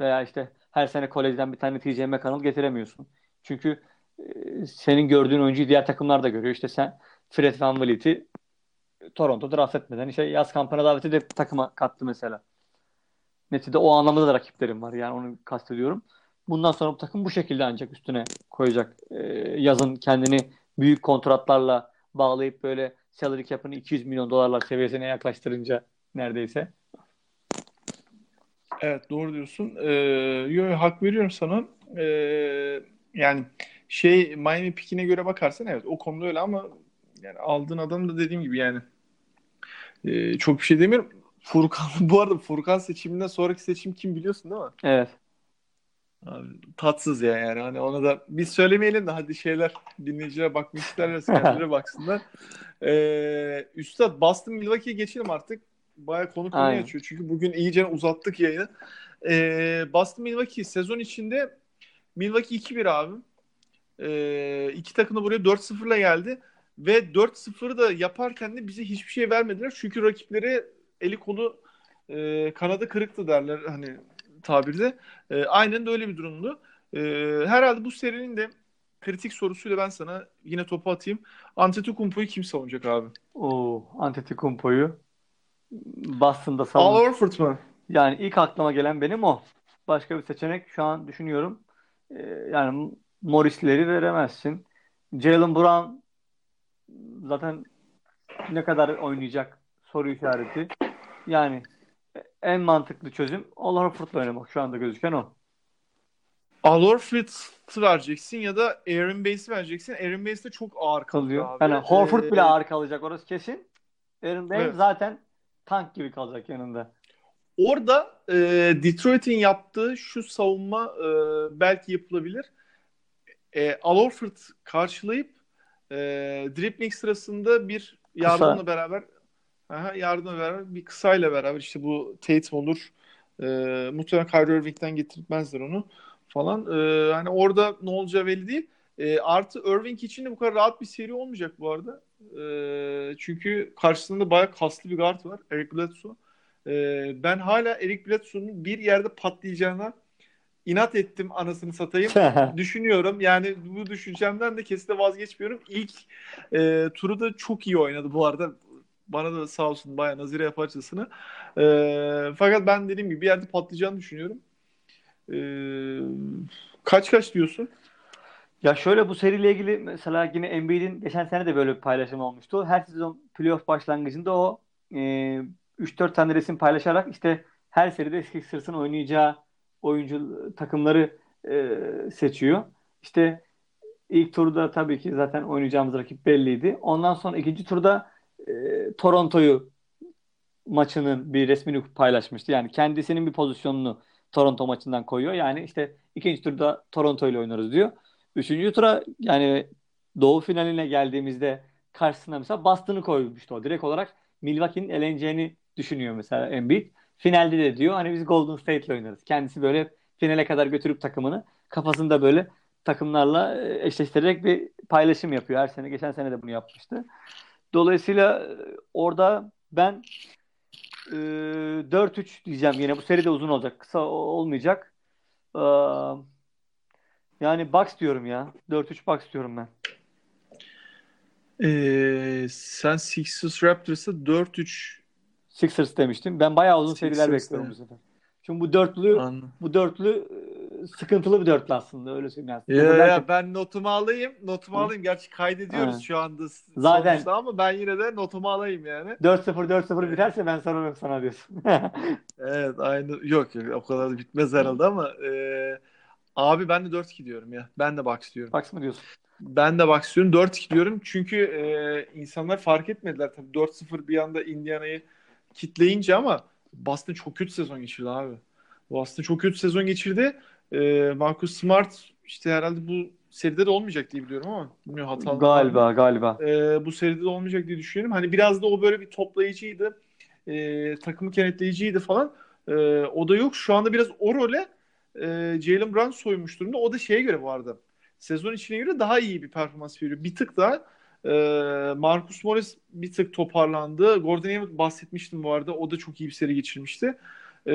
Veya işte her sene kolejden bir tane TJ McConnell getiremiyorsun. Çünkü e, senin gördüğün oyuncuyu diğer takımlar da görüyor. İşte sen Fred Van Vliet'i Toronto draft etmeden işte yaz kampına daveti de takıma kattı mesela. Neticede o anlamda da rakiplerim var. Yani onu kastediyorum. Bundan sonra bu takım bu şekilde ancak üstüne koyacak. Ee, yazın kendini büyük kontratlarla bağlayıp böyle salary cap'ını 200 milyon dolarlar seviyesine yaklaştırınca neredeyse. Evet doğru diyorsun. Ee, yo, hak veriyorum sana. Ee, yani şey Miami pikine göre bakarsan evet o konuda öyle ama yani aldığın adam da dediğim gibi yani e, çok bir şey demiyorum. Furkan bu arada Furkan seçiminden sonraki seçim kim biliyorsun değil mi? Evet. Abi, tatsız ya yani hani ona da biz söylemeyelim de hadi şeyler dinleyicilere bakmak isterler kendileri baksınlar. Ee, Üstad Boston Milwaukee'ye geçelim artık. Baya konu konuya açıyor. Çünkü bugün iyice uzattık yayını. Ee, Boston Milwaukee sezon içinde Milwaukee 2-1 abi. Ee, iki takım da buraya 4-0'la geldi. Ve 4-0'ı da yaparken de bize hiçbir şey vermediler. Çünkü rakipleri eli kolu e, kanadı kırıktı derler hani tabirde. E, aynen de öyle bir durumdu. E, herhalde bu serinin de kritik sorusuyla ben sana yine topu atayım. Antetokounmpo'yu kim savunacak abi? Oo, Antetokounmpo'yu Boston'da savun. Al Horford mu? Yani ilk aklıma gelen benim o. Başka bir seçenek şu an düşünüyorum. Ee, yani Morris'leri veremezsin. Jalen Brown zaten ne kadar oynayacak soru işareti. Yani en mantıklı çözüm Al Horford'la oynamak şu anda gözüken o. Al Horford'u vereceksin ya da Aaron Bass'i vereceksin. Aaron Bass de çok ağır kalıyor. Abi. Yani Horford ee, bile ağır kalacak orası kesin. Aaron Bass evet. zaten tank gibi kalacak yanında. Orada e, Detroit'in yaptığı şu savunma e, belki yapılabilir. E, Al Horford karşılayıp e, dribbling sırasında bir yardımla beraber aha, yardımla beraber bir kısayla beraber işte bu Tatum olur. E, muhtemelen Kyrie Irving'den getirtmezler onu falan. E, hani orada ne olacağı belli değil. E, artı Irving için de bu kadar rahat bir seri olmayacak bu arada. E, çünkü karşısında bayağı kaslı bir guard var. Eric Bledsoe. Ee, ben hala Eric Bledsoe'nun bir yerde patlayacağına inat ettim anasını satayım. Düşünüyorum. Yani bu düşüncemden de kesinlikle vazgeçmiyorum. İlk e, turu da çok iyi oynadı bu arada. Bana da sağ olsun bayağı nazire yaparcasını. E, fakat ben dediğim gibi bir yerde patlayacağını düşünüyorum. E, kaç kaç diyorsun? Ya şöyle bu seriyle ilgili mesela yine Embiid'in geçen sene de böyle bir paylaşım olmuştu. Her sezon playoff başlangıcında o e, 3-4 tane resim paylaşarak işte her seride Sixers'ın oynayacağı oyuncu takımları e, seçiyor. İşte ilk turda tabii ki zaten oynayacağımız rakip belliydi. Ondan sonra ikinci turda e, Toronto'yu maçının bir resmini paylaşmıştı. Yani kendisinin bir pozisyonunu Toronto maçından koyuyor. Yani işte ikinci turda Toronto ile oynarız diyor. Üçüncü tura yani Doğu finaline geldiğimizde karşısına mesela Boston'ı koymuştu o. Direkt olarak Milwaukee'nin eleneceğini düşünüyor mesela Embiid. Finalde de diyor hani biz Golden State ile oynarız. Kendisi böyle finale kadar götürüp takımını kafasında böyle takımlarla e, eşleştirerek bir paylaşım yapıyor. Her sene geçen sene de bunu yapmıştı. Dolayısıyla e, orada ben e, 4-3 diyeceğim yine. Bu seri de uzun olacak. Kısa olmayacak. E, yani Bucks diyorum ya. 4-3 Bucks diyorum ben. Ee, sen Sixers Raptors'a 4-3 Sixers demiştim. Ben bayağı uzun Sixers seriler bekliyorum bu sefer. Çünkü bu dörtlü Anladım. bu dörtlü e, sıkıntılı bir dörtlü aslında öyle söyleyeyim. Ya, ya, ya ben notumu alayım. Notumu Hı. alayım. Gerçi kaydediyoruz ha. şu anda Zaten sonuçta ama ben yine de notumu alayım yani. 4-0 4-0 biterse ben sorarım sana diyorsun. evet aynı. Yok yok o kadar da bitmez herhalde ama e, abi ben de 4-2 diyorum ya. Ben de Bucks diyorum. Bucks mı diyorsun? Ben de Bucks diyorum. 4-2 diyorum. Çünkü e, insanlar fark etmediler tabii. 4-0 bir anda Indiana'yı kitleyince ama Boston çok kötü sezon geçirdi abi. Boston çok kötü sezon geçirdi. Ee, Marcus Smart işte herhalde bu seride de olmayacak diye biliyorum ama bilmiyorum hatalı. Galiba var. galiba. Ee, bu seride de olmayacak diye düşünüyorum. Hani biraz da o böyle bir toplayıcıydı. Ee, takımı kenetleyiciydi falan. Ee, o da yok. Şu anda biraz o role e, Jalen Brown soymuş durumda. O da şeye göre bu arada. Sezon içine göre daha iyi bir performans veriyor. Bir tık daha e, Marcus Morris bir tık toparlandı. Gordon Hayward bahsetmiştim bu arada. O da çok iyi bir seri geçirmişti. E,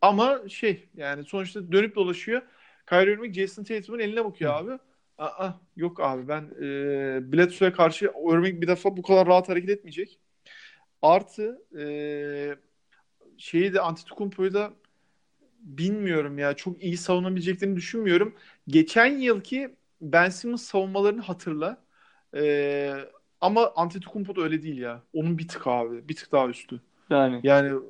ama şey yani sonuçta dönüp dolaşıyor. Kyrie Irving Jason Tatum'un eline bakıyor abi. Aa, yok abi ben e, Bledsoe'ya karşı Irving bir defa bu kadar rahat hareket etmeyecek. Artı e, şeyi de Antetokounmpo'yu da bilmiyorum ya çok iyi savunabileceklerini düşünmüyorum. Geçen yılki Ben Simmons savunmalarını hatırla. Ee, ama Antetokounmpo da öyle değil ya. Onun bir tık abi. Bir tık daha üstü. Yani. Yani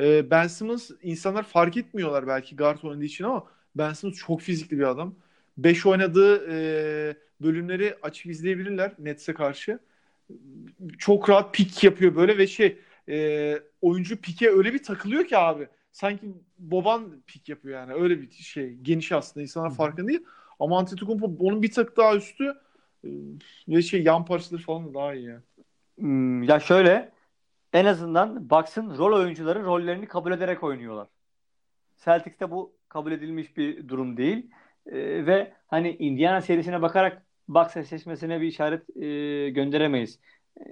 e, Ben Simmons insanlar fark etmiyorlar belki guard oynadığı için ama Ben Simmons çok fizikli bir adam. 5 oynadığı e, bölümleri açıp izleyebilirler Nets'e karşı. Çok rahat pik yapıyor böyle ve şey e, oyuncu pike öyle bir takılıyor ki abi. Sanki Boban pik yapıyor yani. Öyle bir şey. Geniş aslında. insanlar farkında değil. Ama Antetokounmpo onun bir tık daha üstü. Ee, ve şey yan parçaları falan da daha iyi ya. Hmm, ya şöyle en azından Bucks'ın rol oyuncuları rollerini kabul ederek oynuyorlar. Celtics'te bu kabul edilmiş bir durum değil. Ee, ve hani Indiana serisine bakarak Bucks eşleşmesine bir işaret e, gönderemeyiz. E,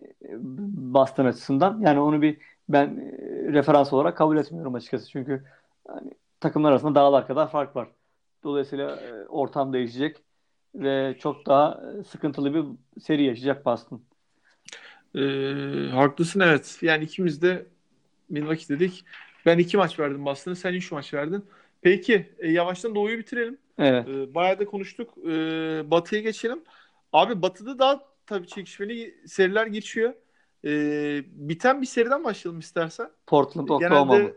Boston açısından. Yani onu bir ben e, referans olarak kabul etmiyorum açıkçası. Çünkü hani, takımlar arasında dağlar kadar fark var. Dolayısıyla e, ortam değişecek ve çok daha e, sıkıntılı bir seri yaşayacak Boston. Ee, haklısın evet. Yani ikimiz de Milwaukee dedik. Ben iki maç verdim Boston'a. Sen üç maç verdin. Peki e, yavaştan Doğu'yu bitirelim. Evet. Ee, bayağı da konuştuk. Ee, Batı'ya geçelim. Abi Batı'da daha tabii çekişmeli seriler geçiyor. Ee, biten bir seriden başlayalım istersen. Portland, Oklahoma mı?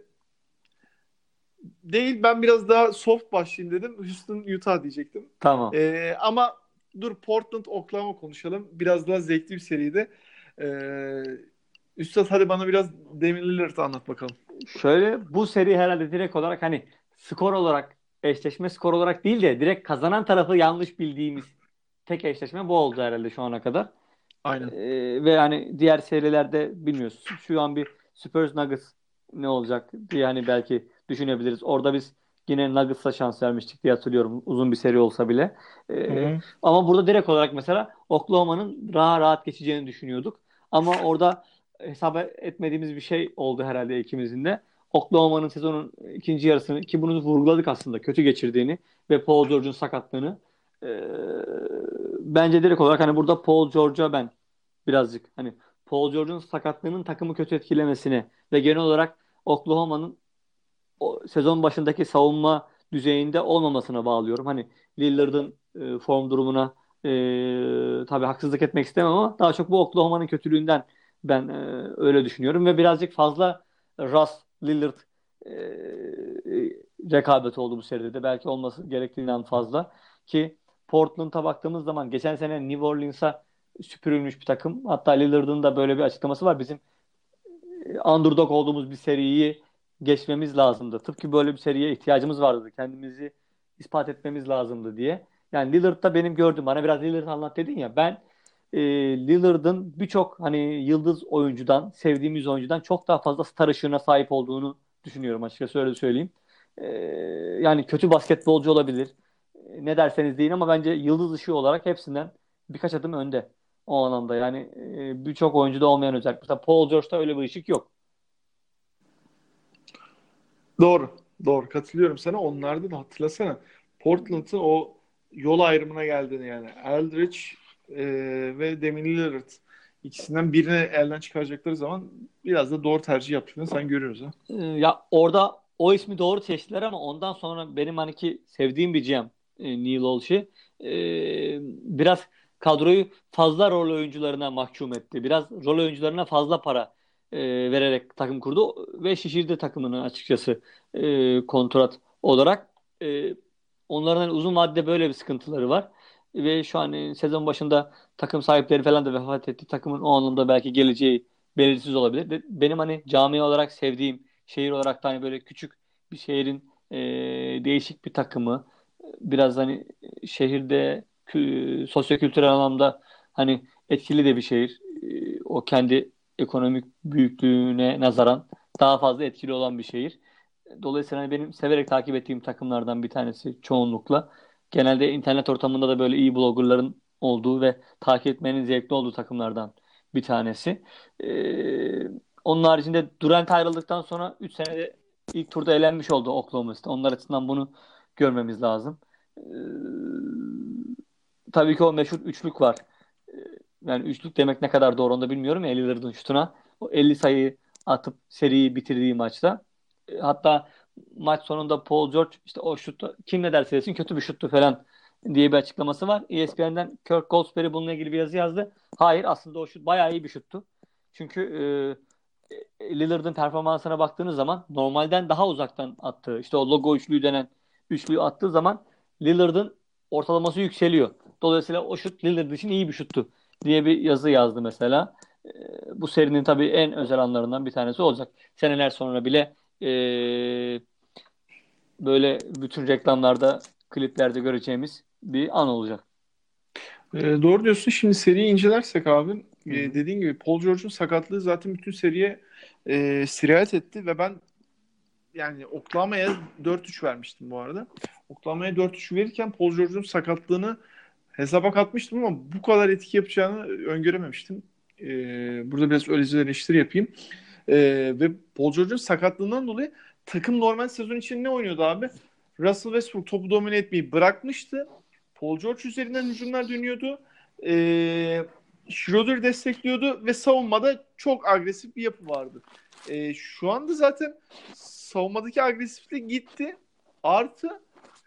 Değil ben biraz daha soft başlayayım dedim. Houston, Utah diyecektim. Tamam. Ee, ama dur Portland, Oklahoma konuşalım. Biraz daha zevkli bir seriydi. Ee, Üstad hadi bana biraz Damian Lillard'ı anlat bakalım. Şöyle bu seri herhalde direkt olarak hani skor olarak eşleşme skor olarak değil de direkt kazanan tarafı yanlış bildiğimiz tek eşleşme bu oldu herhalde şu ana kadar. Aynen. Ee, ve hani diğer serilerde bilmiyoruz. Şu an bir Spurs Nuggets ne olacak diye hani belki düşünebiliriz. Orada biz yine Nuggets'a şans vermiştik diye hatırlıyorum. Uzun bir seri olsa bile. Ee, ama burada direkt olarak mesela Oklahoma'nın rahat rahat geçeceğini düşünüyorduk. Ama orada hesap etmediğimiz bir şey oldu herhalde ikimizin de. Oklahoma'nın sezonun ikinci yarısını ki bunu vurguladık aslında kötü geçirdiğini ve Paul George'un sakatlığını. Ee, bence direkt olarak hani burada Paul George'a ben birazcık hani Paul George'un sakatlığının takımı kötü etkilemesine ve genel olarak Oklahoma'nın sezon başındaki savunma düzeyinde olmamasına bağlıyorum. Hani Lillard'ın e, form durumuna e, tabii haksızlık etmek istemem ama daha çok bu Oklahoma'nın kötülüğünden ben e, öyle düşünüyorum ve birazcık fazla Russ Lillard e, rekabet oldu bu seride. Belki olması gerektiğinden fazla ki Portland'a baktığımız zaman geçen sene New Orleans'a süpürülmüş bir takım. Hatta Lillard'ın da böyle bir açıklaması var. Bizim e, underdog olduğumuz bir seriyi geçmemiz lazımdı. Tıpkı böyle bir seriye ihtiyacımız vardı. Kendimizi ispat etmemiz lazımdı diye. Yani Lillard'da benim gördüğüm, bana biraz Lillard anlat dedin ya ben e, Lillard'ın birçok hani yıldız oyuncudan, sevdiğimiz oyuncudan çok daha fazla star ışığına sahip olduğunu düşünüyorum açıkçası öyle söyleyeyim. E, yani kötü basketbolcu olabilir. E, ne derseniz deyin ama bence yıldız ışığı olarak hepsinden birkaç adım önde o anlamda. Yani e, birçok oyuncuda olmayan özellik. Mesela Paul George'da öyle bir ışık yok. Doğru. Doğru. Katılıyorum sana. Onlarda da hatırlasana. Portland'ın o yol ayrımına geldiğini yani. Aldridge e, ve Damian Lillard ikisinden birini elden çıkaracakları zaman biraz da doğru tercih yaptığını sen görüyoruz ha. Ee, ya orada o ismi doğru seçtiler ama ondan sonra benim hani ki sevdiğim bir GM e, Neil Olshey e, biraz kadroyu fazla rol oyuncularına mahkum etti. Biraz rol oyuncularına fazla para e, vererek takım kurdu ve şişirdi takımını açıkçası e, kontrat olarak. E, onların hani uzun vadede böyle bir sıkıntıları var. Ve şu an e, sezon başında takım sahipleri falan da vefat etti. Takımın o anlamda belki geleceği belirsiz olabilir. Benim hani cami olarak sevdiğim şehir olarak da hani böyle küçük bir şehrin e, değişik bir takımı biraz hani şehirde kü, sosyokültürel anlamda hani etkili de bir şehir. E, o kendi ekonomik büyüklüğüne nazaran daha fazla etkili olan bir şehir. Dolayısıyla hani benim severek takip ettiğim takımlardan bir tanesi çoğunlukla. Genelde internet ortamında da böyle iyi bloggerların olduğu ve takip etmenin zevkli olduğu takımlardan bir tanesi. Ee, onun haricinde Durant ayrıldıktan sonra 3 senede ilk turda elenmiş oldu Oklahoma City. Onlar açısından bunu görmemiz lazım. Ee, tabii ki o meşhur üçlük var. Ee, yani üçlük demek ne kadar doğru onu da bilmiyorum ya Lillard'ın şutuna. O 50 sayı atıp seriyi bitirdiği maçta. Hatta maç sonunda Paul George işte o şutu kim ne derse desin kötü bir şuttu falan diye bir açıklaması var. ESPN'den Kirk Goldsberry bununla ilgili bir yazı yazdı. Hayır aslında o şut bayağı iyi bir şuttu. Çünkü e, Lillard'ın performansına baktığınız zaman normalden daha uzaktan attığı işte o logo üçlüyü denen üçlüyü attığı zaman Lillard'ın ortalaması yükseliyor. Dolayısıyla o şut Lillard için iyi bir şuttu diye bir yazı yazdı mesela. E, bu serinin tabii en özel anlarından bir tanesi olacak. Seneler sonra bile e, böyle bütün reklamlarda, kliplerde göreceğimiz bir an olacak. E, doğru diyorsun. Şimdi seriyi incelersek abi e, dediğin gibi Paul George'un sakatlığı zaten bütün seriye e, sirayet etti ve ben yani Oklahoma'ya 4-3 vermiştim bu arada. Oklahoma'ya 4-3 verirken Paul George'un sakatlığını hesaba katmıştım ama bu kadar etki yapacağını öngörememiştim. Ee, burada biraz öyle eleştiri yapayım. Ee, ve Paul George'un sakatlığından dolayı takım normal sezon için ne oynuyordu abi? Russell Westbrook topu domine etmeyi bırakmıştı. Paul George üzerinden hücumlar dönüyordu. Ee, Schroeder destekliyordu ve savunmada çok agresif bir yapı vardı. Ee, şu anda zaten savunmadaki agresiflik gitti. Artı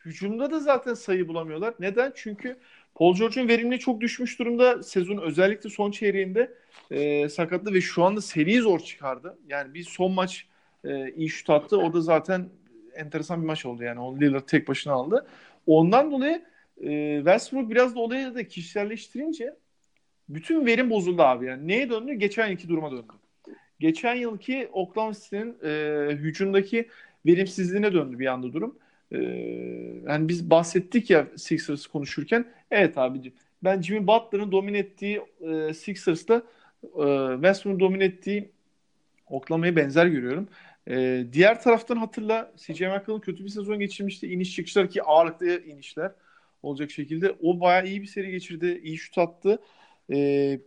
hücumda da zaten sayı bulamıyorlar. Neden? Çünkü Paul George'un verimli çok düşmüş durumda. Sezon özellikle son çeyreğinde e, sakatlı ve şu anda seriyi zor çıkardı. Yani bir son maç e, iyi şut attı. O da zaten enteresan bir maç oldu yani. O Lillard tek başına aldı. Ondan dolayı e, Westbrook biraz da olayı da kişiselleştirince bütün verim bozuldu abi. Yani neye döndü? Geçen yılki duruma döndü. Geçen yılki Oklahoma City'nin e, hücumdaki verimsizliğine döndü bir anda durum. E, yani biz bahsettik ya Sixers konuşurken. Evet abi ben Jimmy Butler'ın domine ettiği e, Sixers'ta e, Westbrook'un domine ettiği Oklahoma'ya benzer görüyorum. E, diğer taraftan hatırla CJ McCollum kötü bir sezon geçirmişti. İniş çıkışlar ki ağırlıklı inişler olacak şekilde. O bayağı iyi bir seri geçirdi. iyi şut attı. E,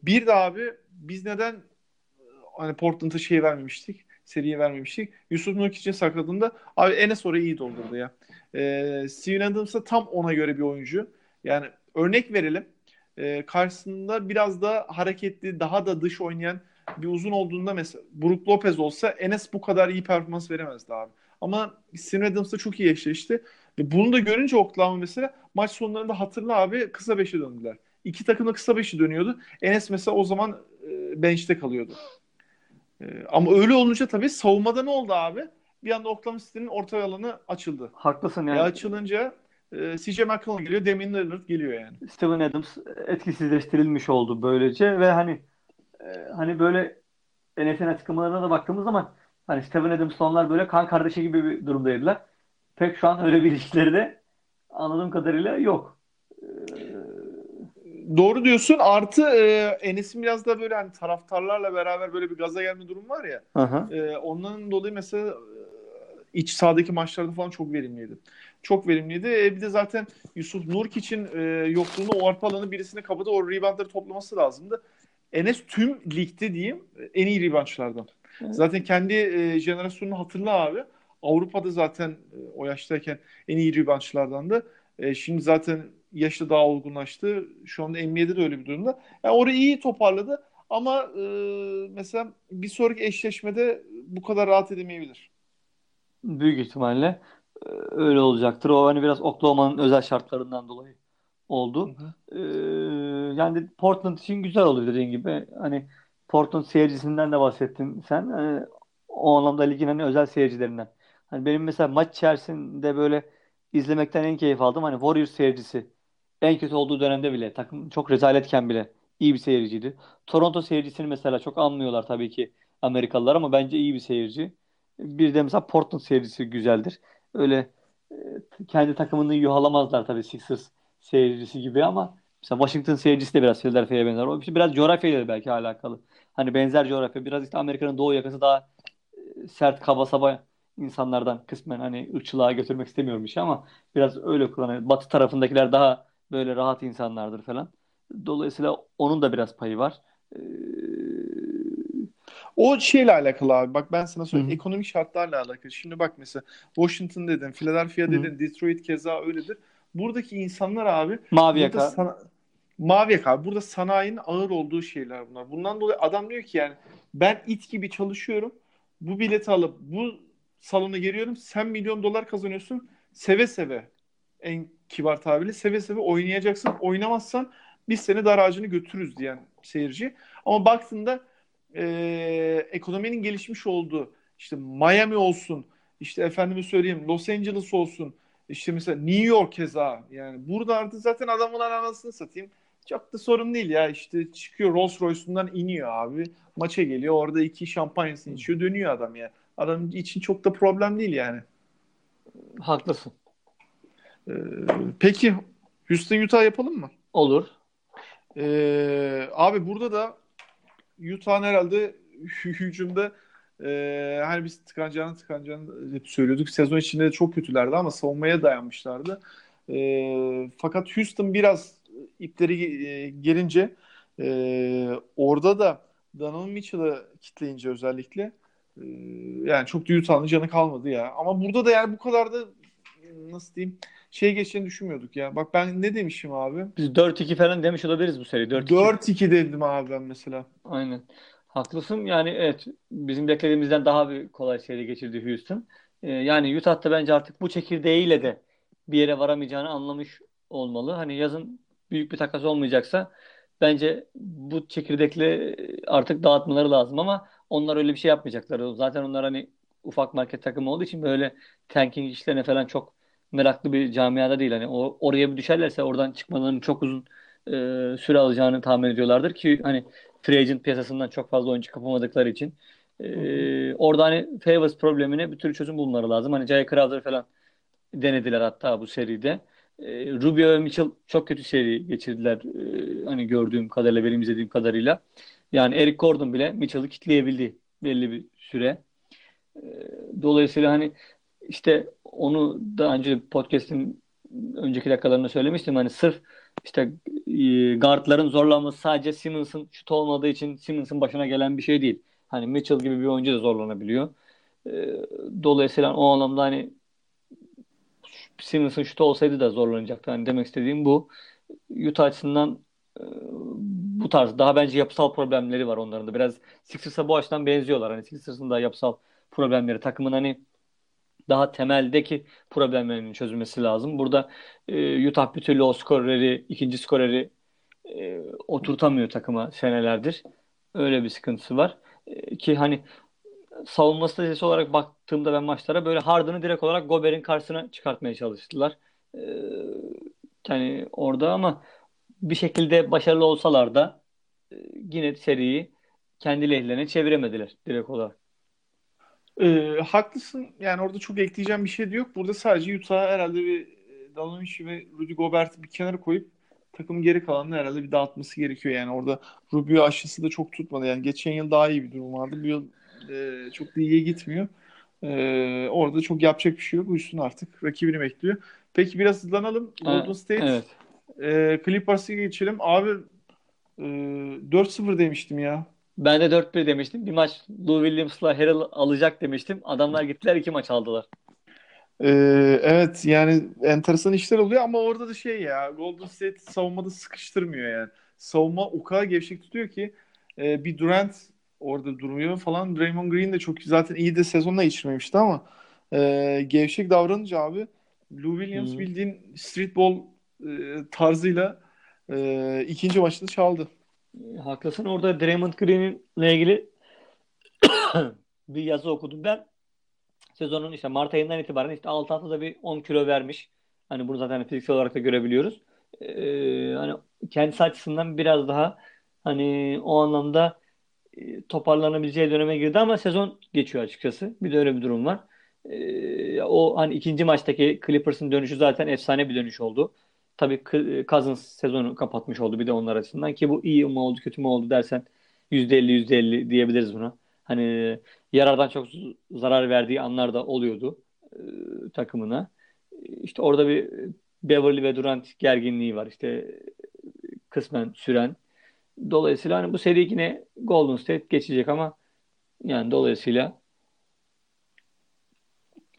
bir de abi biz neden hani Portland'a şey vermemiştik. Seriye vermemiştik. Yusuf Nurk için sakladığında abi Enes orayı iyi doldurdu ya. Ee, Steven Adams da tam ona göre bir oyuncu. Yani örnek verelim. Ee, karşısında biraz da hareketli, daha da dış oynayan bir uzun olduğunda mesela Brook Lopez olsa Enes bu kadar iyi performans veremezdi abi. Ama Steven Adams da çok iyi eşleşti. Ve bunu da görünce Oklahoma mesela maç sonlarında hatırla abi kısa beşe döndüler. İki takım da kısa beşi dönüyordu. Enes mesela o zaman e, bench'te kalıyordu. E, ama öyle olunca tabii savunmada ne oldu abi? Bir anda Oklahoma City'nin orta alanı açıldı. Haklısın yani. E açılınca e, CJ McCollum geliyor, Damian Lillard geliyor yani. Steven Adams etkisizleştirilmiş oldu böylece ve hani e, hani böyle NFL açıklamalarına da baktığımız zaman hani Steven Adams'la onlar böyle kan kardeşi gibi bir durumdaydılar. Pek şu an öyle bir ilişkileri de anladığım kadarıyla yok. Doğru diyorsun. Artı e, Enes'in biraz da böyle hani taraftarlarla beraber böyle bir gaza gelme durum var ya. Aha. E, ondan dolayı mesela e, iç sahadaki maçlarda falan çok verimliydi. Çok verimliydi. E, bir de zaten Yusuf Nurk için e, yokluğunu o arpa alanı birisine kapadı. O reboundları toplaması lazımdı. Enes tüm ligde diyeyim en iyi reboundçılardan. Evet. Zaten kendi e, jenerasyonunu hatırla abi. Avrupa'da zaten e, o yaştayken en iyi reboundçılardandı. E, şimdi zaten yaşı daha olgunlaştı. Şu anda NBA'de de öyle bir durumda. Yani orayı iyi toparladı ama e, mesela bir sonraki eşleşmede bu kadar rahat edemeyebilir. Büyük ihtimalle e, öyle olacaktır. O hani biraz Oklahoma'nın özel şartlarından dolayı oldu. Hı hı. Ee, yani Portland için güzel oldu dediğin gibi. Hani Portland seyircisinden de bahsettin sen. Hani, o anlamda ligin hani özel seyircilerinden. Hani benim mesela maç içerisinde böyle izlemekten en keyif aldım. Hani Warriors seyircisi en kötü olduğu dönemde bile takım çok rezaletken bile iyi bir seyirciydi. Toronto seyircisini mesela çok anmıyorlar tabii ki Amerikalılar ama bence iyi bir seyirci. Bir de mesela Portland seyircisi güzeldir. Öyle e, kendi takımını yuhalamazlar tabii Sixers seyircisi gibi ama mesela Washington seyircisi de biraz Philadelphia'ya benzer. O biraz coğrafyayla belki alakalı. Hani benzer coğrafya. Biraz işte Amerika'nın doğu yakası daha e, sert, kaba saba insanlardan kısmen hani ırkçılığa götürmek istemiyorum işi ama biraz öyle kullanıyor. Batı tarafındakiler daha böyle rahat insanlardır falan. Dolayısıyla onun da biraz payı var. O şeyle alakalı abi. Bak ben sana söyleyeyim. Hı-hı. Ekonomik şartlarla alakalı. Şimdi bak mesela Washington dedin, Philadelphia dedin, Hı-hı. Detroit keza öyledir. Buradaki insanlar abi mavi yaka. Sana... Mavi yaka. Burada sanayinin ağır olduğu şeyler bunlar. Bundan dolayı adam diyor ki yani ben it gibi çalışıyorum. Bu bileti alıp bu salona giriyorum. Sen milyon dolar kazanıyorsun. Seve seve en kibar tabirle seve seve oynayacaksın. Oynamazsan biz seni dar ağacını götürürüz diyen seyirci. Ama baktığında e, ekonominin gelişmiş olduğu işte Miami olsun, işte efendime söyleyeyim Los Angeles olsun, işte mesela New York keza yani burada artık zaten adamın anasını satayım. Çok da sorun değil ya işte çıkıyor Rolls Royce'undan iniyor abi. Maça geliyor orada iki şampanyasını içiyor dönüyor adam ya. Adam için çok da problem değil yani. Haklısın. Ee, peki Houston Utah yapalım mı? Olur. Ee, abi burada da Utah'ın herhalde hücumda e, hani biz tıkanacağını tıkanacağını hep söylüyorduk. Sezon içinde de çok kötülerdi ama savunmaya dayanmışlardı. E, fakat Houston biraz ipleri e, gelince e, orada da Donovan Mitchell'ı kitleyince özellikle e, yani çok da Utah'ın canı kalmadı ya. Ama burada da yani bu kadar da nasıl diyeyim şey geçeceğini düşünmüyorduk ya. Bak ben ne demişim abi? Biz 4-2 falan demiş olabiliriz bu seri. 4-2. 4-2 dedim abi ben mesela. Aynen. Haklısın. Yani evet bizim beklediğimizden daha bir kolay seri geçirdi Houston. Ee, yani Utah da bence artık bu çekirdeğiyle de bir yere varamayacağını anlamış olmalı. Hani yazın büyük bir takas olmayacaksa bence bu çekirdekle artık dağıtmaları lazım ama onlar öyle bir şey yapmayacaklar. Zaten onlar hani ufak market takımı olduğu için böyle tanking işlerine falan çok meraklı bir camiada değil. Hani o, oraya bir düşerlerse oradan çıkmalarının çok uzun e, süre alacağını tahmin ediyorlardır ki hani free agent piyasasından çok fazla oyuncu kapamadıkları için. E, orada hani Favors problemine bir türlü çözüm bulmaları lazım. Hani Jay Crowder falan denediler hatta bu seride. E, Rubio ve Mitchell çok kötü seri geçirdiler. E, hani gördüğüm kadarıyla, benim izlediğim kadarıyla. Yani Eric Gordon bile Mitchell'ı kitleyebildi belli bir süre. E, dolayısıyla hani işte onu daha önce podcast'in önceki dakikalarında söylemiştim. Hani sırf işte e, guardların zorlanması sadece Simmons'ın şut olmadığı için Simmons'ın başına gelen bir şey değil. Hani Mitchell gibi bir oyuncu da zorlanabiliyor. E, dolayısıyla o anlamda hani Simmons'ın şutu olsaydı da zorlanacaktı. Hani demek istediğim bu. Utah açısından e, bu tarz daha bence yapısal problemleri var onların da. Biraz Sixers'a bu açıdan benziyorlar. Hani Sixers'ın da yapısal problemleri takımın hani daha temeldeki problemlerinin çözülmesi lazım. Burada e, Utah bir türlü o skoreri, ikinci skoreri e, oturtamıyor takıma senelerdir. Öyle bir sıkıntısı var. E, ki hani savunma stratejisi olarak baktığımda ben maçlara böyle Harden'ı direkt olarak Gobert'in karşısına çıkartmaya çalıştılar. E, yani orada ama bir şekilde başarılı olsalar da e, yine seriyi kendi lehlerine çeviremediler direkt olarak. E, haklısın. Yani orada çok ekleyeceğim bir şey de yok. Burada sadece Utah herhalde bir e, Donovan ve Rudy Gobert'i bir kenara koyup takım geri kalanını herhalde bir dağıtması gerekiyor. Yani orada Rubio aşısı da çok tutmadı. Yani geçen yıl daha iyi bir durum vardı. Bu yıl e, çok da iyiye gitmiyor. E, orada çok yapacak bir şey yok. Uysun artık. Rakibini bekliyor. Peki biraz hızlanalım. Golden State evet. e, Clippers'a geçelim. Abi e, 4-0 demiştim ya. Ben de 4-1 demiştim. Bir maç Lou Williams'la Harrell alacak demiştim. Adamlar gittiler iki maç aldılar. Ee, evet yani enteresan işler oluyor ama orada da şey ya Golden State savunmada sıkıştırmıyor yani. Savunma o kadar gevşek tutuyor ki e, bir Durant orada duruyor falan. Draymond Green de çok zaten iyi de sezonla geçirmemişti ama e, gevşek davranınca abi Lou Williams hmm. bildiğin streetball e, tarzıyla e, ikinci maçta çaldı. Haklısın. Orada Draymond Green'le ilgili bir yazı okudum ben. Sezonun işte Mart ayından itibaren işte alt alta bir 10 kilo vermiş. Hani bunu zaten fiziksel olarak da görebiliyoruz. Ee, hani kendisi açısından biraz daha hani o anlamda e, toparlanabileceği döneme girdi ama sezon geçiyor açıkçası. Bir de öyle bir durum var. Ee, o hani ikinci maçtaki Clippers'ın dönüşü zaten efsane bir dönüş oldu. Tabii Cousins sezonu kapatmış oldu bir de onlar açısından ki bu iyi mi oldu kötü mü oldu dersen %50 %50 diyebiliriz buna. Hani yarardan çok zarar verdiği anlar da oluyordu e, takımına. İşte orada bir Beverly ve Durant gerginliği var. İşte kısmen süren. Dolayısıyla hani bu seri yine Golden State geçecek ama yani dolayısıyla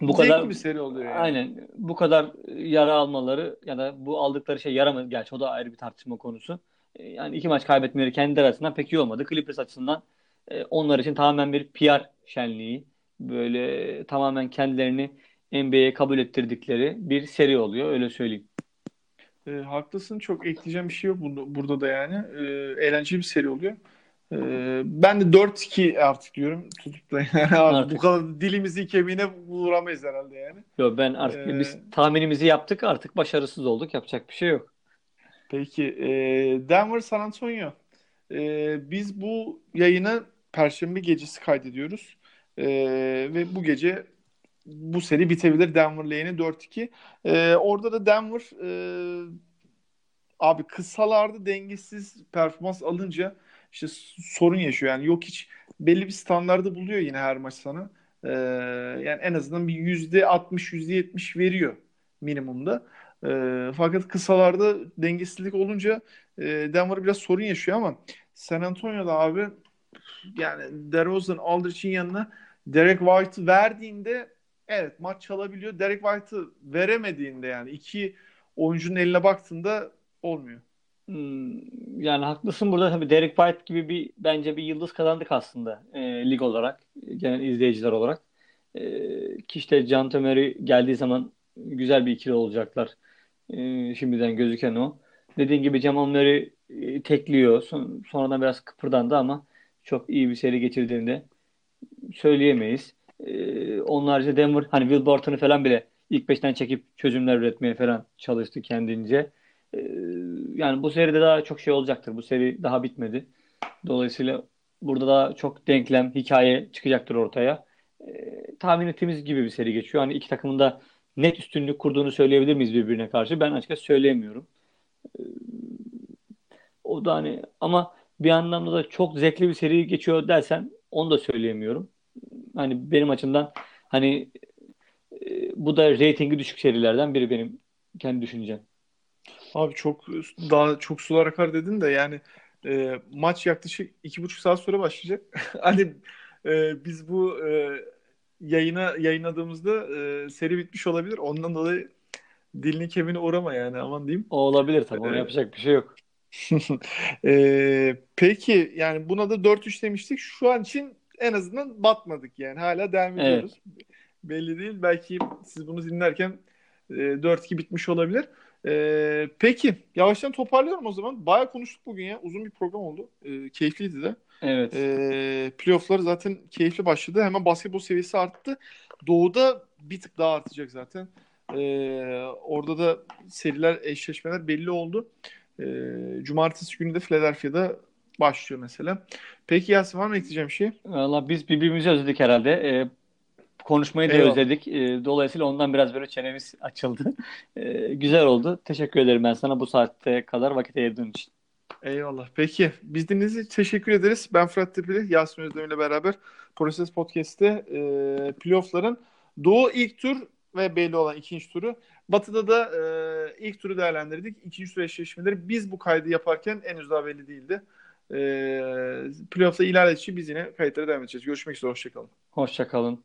bu Zevkli kadar bir seri oluyor yani. Aynen. Bu kadar yara almaları ya da bu aldıkları şey yara mı? Gerçi o da ayrı bir tartışma konusu. E, yani iki maç kaybetmeleri kendi arasından pek iyi olmadı. Clippers açısından e, onlar için tamamen bir PR şenliği. Böyle tamamen kendilerini NBA'ye kabul ettirdikleri bir seri oluyor. Öyle söyleyeyim. E, haklısın. Çok ekleyeceğim bir şey yok burada, burada da yani. E, eğlenceli bir seri oluyor. Ee, ben de 4-2 artık diyorum tutup da yani bu kadar dilimizi kemiğine vuramayız herhalde yani. Yok ben artık ee, biz tahminimizi yaptık artık başarısız olduk yapacak bir şey yok. Peki e, Denver San Antonio. E, biz bu yayını Perşembe gecesi kaydediyoruz. E, ve bu gece bu seri bitebilir Denver lehine 4-2. E, orada da Denver e, abi kısalarda dengesiz performans alınca işte sorun yaşıyor. Yani yok hiç belli bir standardı buluyor yine her maç sana. Ee, yani en azından bir yüzde 60 yüzde 70 veriyor minimumda. Ee, fakat kısalarda dengesizlik olunca e, Denver biraz sorun yaşıyor ama San Antonio'da abi yani DeRozan Aldridge'in yanına Derek White'ı verdiğinde evet maç çalabiliyor. Derek White'ı veremediğinde yani iki oyuncunun eline baktığında olmuyor. Hmm, yani haklısın. Burada tabii Derek White gibi bir bence bir yıldız kazandık aslında e, lig olarak genel izleyiciler olarak. E, ki işte Can Tömer'i geldiği zaman güzel bir ikili olacaklar. E, şimdiden gözüken o. Dediğin gibi Jamal Murray e, tekliyor. Son, sonradan biraz kıpırdandı ama çok iyi bir seri geçirdiğinde söyleyemeyiz. E, onun Denver hani Will Barton'u falan bile ilk beşten çekip çözümler üretmeye falan çalıştı kendince. Ee, yani bu seride daha çok şey olacaktır. Bu seri daha bitmedi. Dolayısıyla burada daha çok denklem, hikaye çıkacaktır ortaya. E, tahmin ettiğimiz gibi bir seri geçiyor. Hani iki takımın da net üstünlük kurduğunu söyleyebilir miyiz birbirine karşı? Ben açıkçası söyleyemiyorum. E, o da hani ama bir anlamda da çok zevkli bir seri geçiyor dersen onu da söyleyemiyorum. Hani benim açımdan hani e, bu da reytingi düşük serilerden biri benim kendi düşüncem. Abi çok daha çok sular akar dedin de yani e, maç yaklaşık iki buçuk saat sonra başlayacak. hani e, biz bu e, yayına yayınladığımızda e, seri bitmiş olabilir. Ondan dolayı dilini kemiğine uğrama yani aman diyeyim. O olabilir tabii. Ee, yapacak bir şey yok. e, peki yani buna da 4-3 demiştik. Şu an için en azından batmadık yani. Hala devam Evet. ediyoruz. Belli değil. Belki siz bunu dinlerken e, 4-2 bitmiş olabilir. E, peki yavaştan toparlıyorum o zaman. Bayağı konuştuk bugün ya. Uzun bir program oldu. E, keyifliydi de. Evet. E, playoff'lar zaten keyifli başladı. Hemen basketbol seviyesi arttı. Doğu'da bir tık daha artacak zaten. E, orada da seriler, eşleşmeler belli oldu. E, cumartesi günü de Philadelphia'da başlıyor mesela. Peki Yasin var mı ekleyeceğim şey? Valla biz birbirimizi özledik herhalde. Ee, konuşmayı da Eyvallah. özledik. Ee, dolayısıyla ondan biraz böyle çenemiz açıldı. Ee, güzel oldu. Teşekkür ederim ben sana bu saatte kadar vakit ayırdığın için. Eyvallah. Peki. Biz dinlediğiniz için teşekkür ederiz. Ben Fırat Tepeli, Yasin Özdemir ile beraber Proses Podcast'te e, playoff'ların Doğu ilk tur ve belli olan ikinci turu. Batı'da da e, ilk turu değerlendirdik. İkinci tur eşleşmeleri biz bu kaydı yaparken henüz daha belli değildi. E, playoff'ta ilerledikçe biz yine kayıtlara devam edeceğiz. Görüşmek üzere. Hoşçakalın. Hoşça kalın.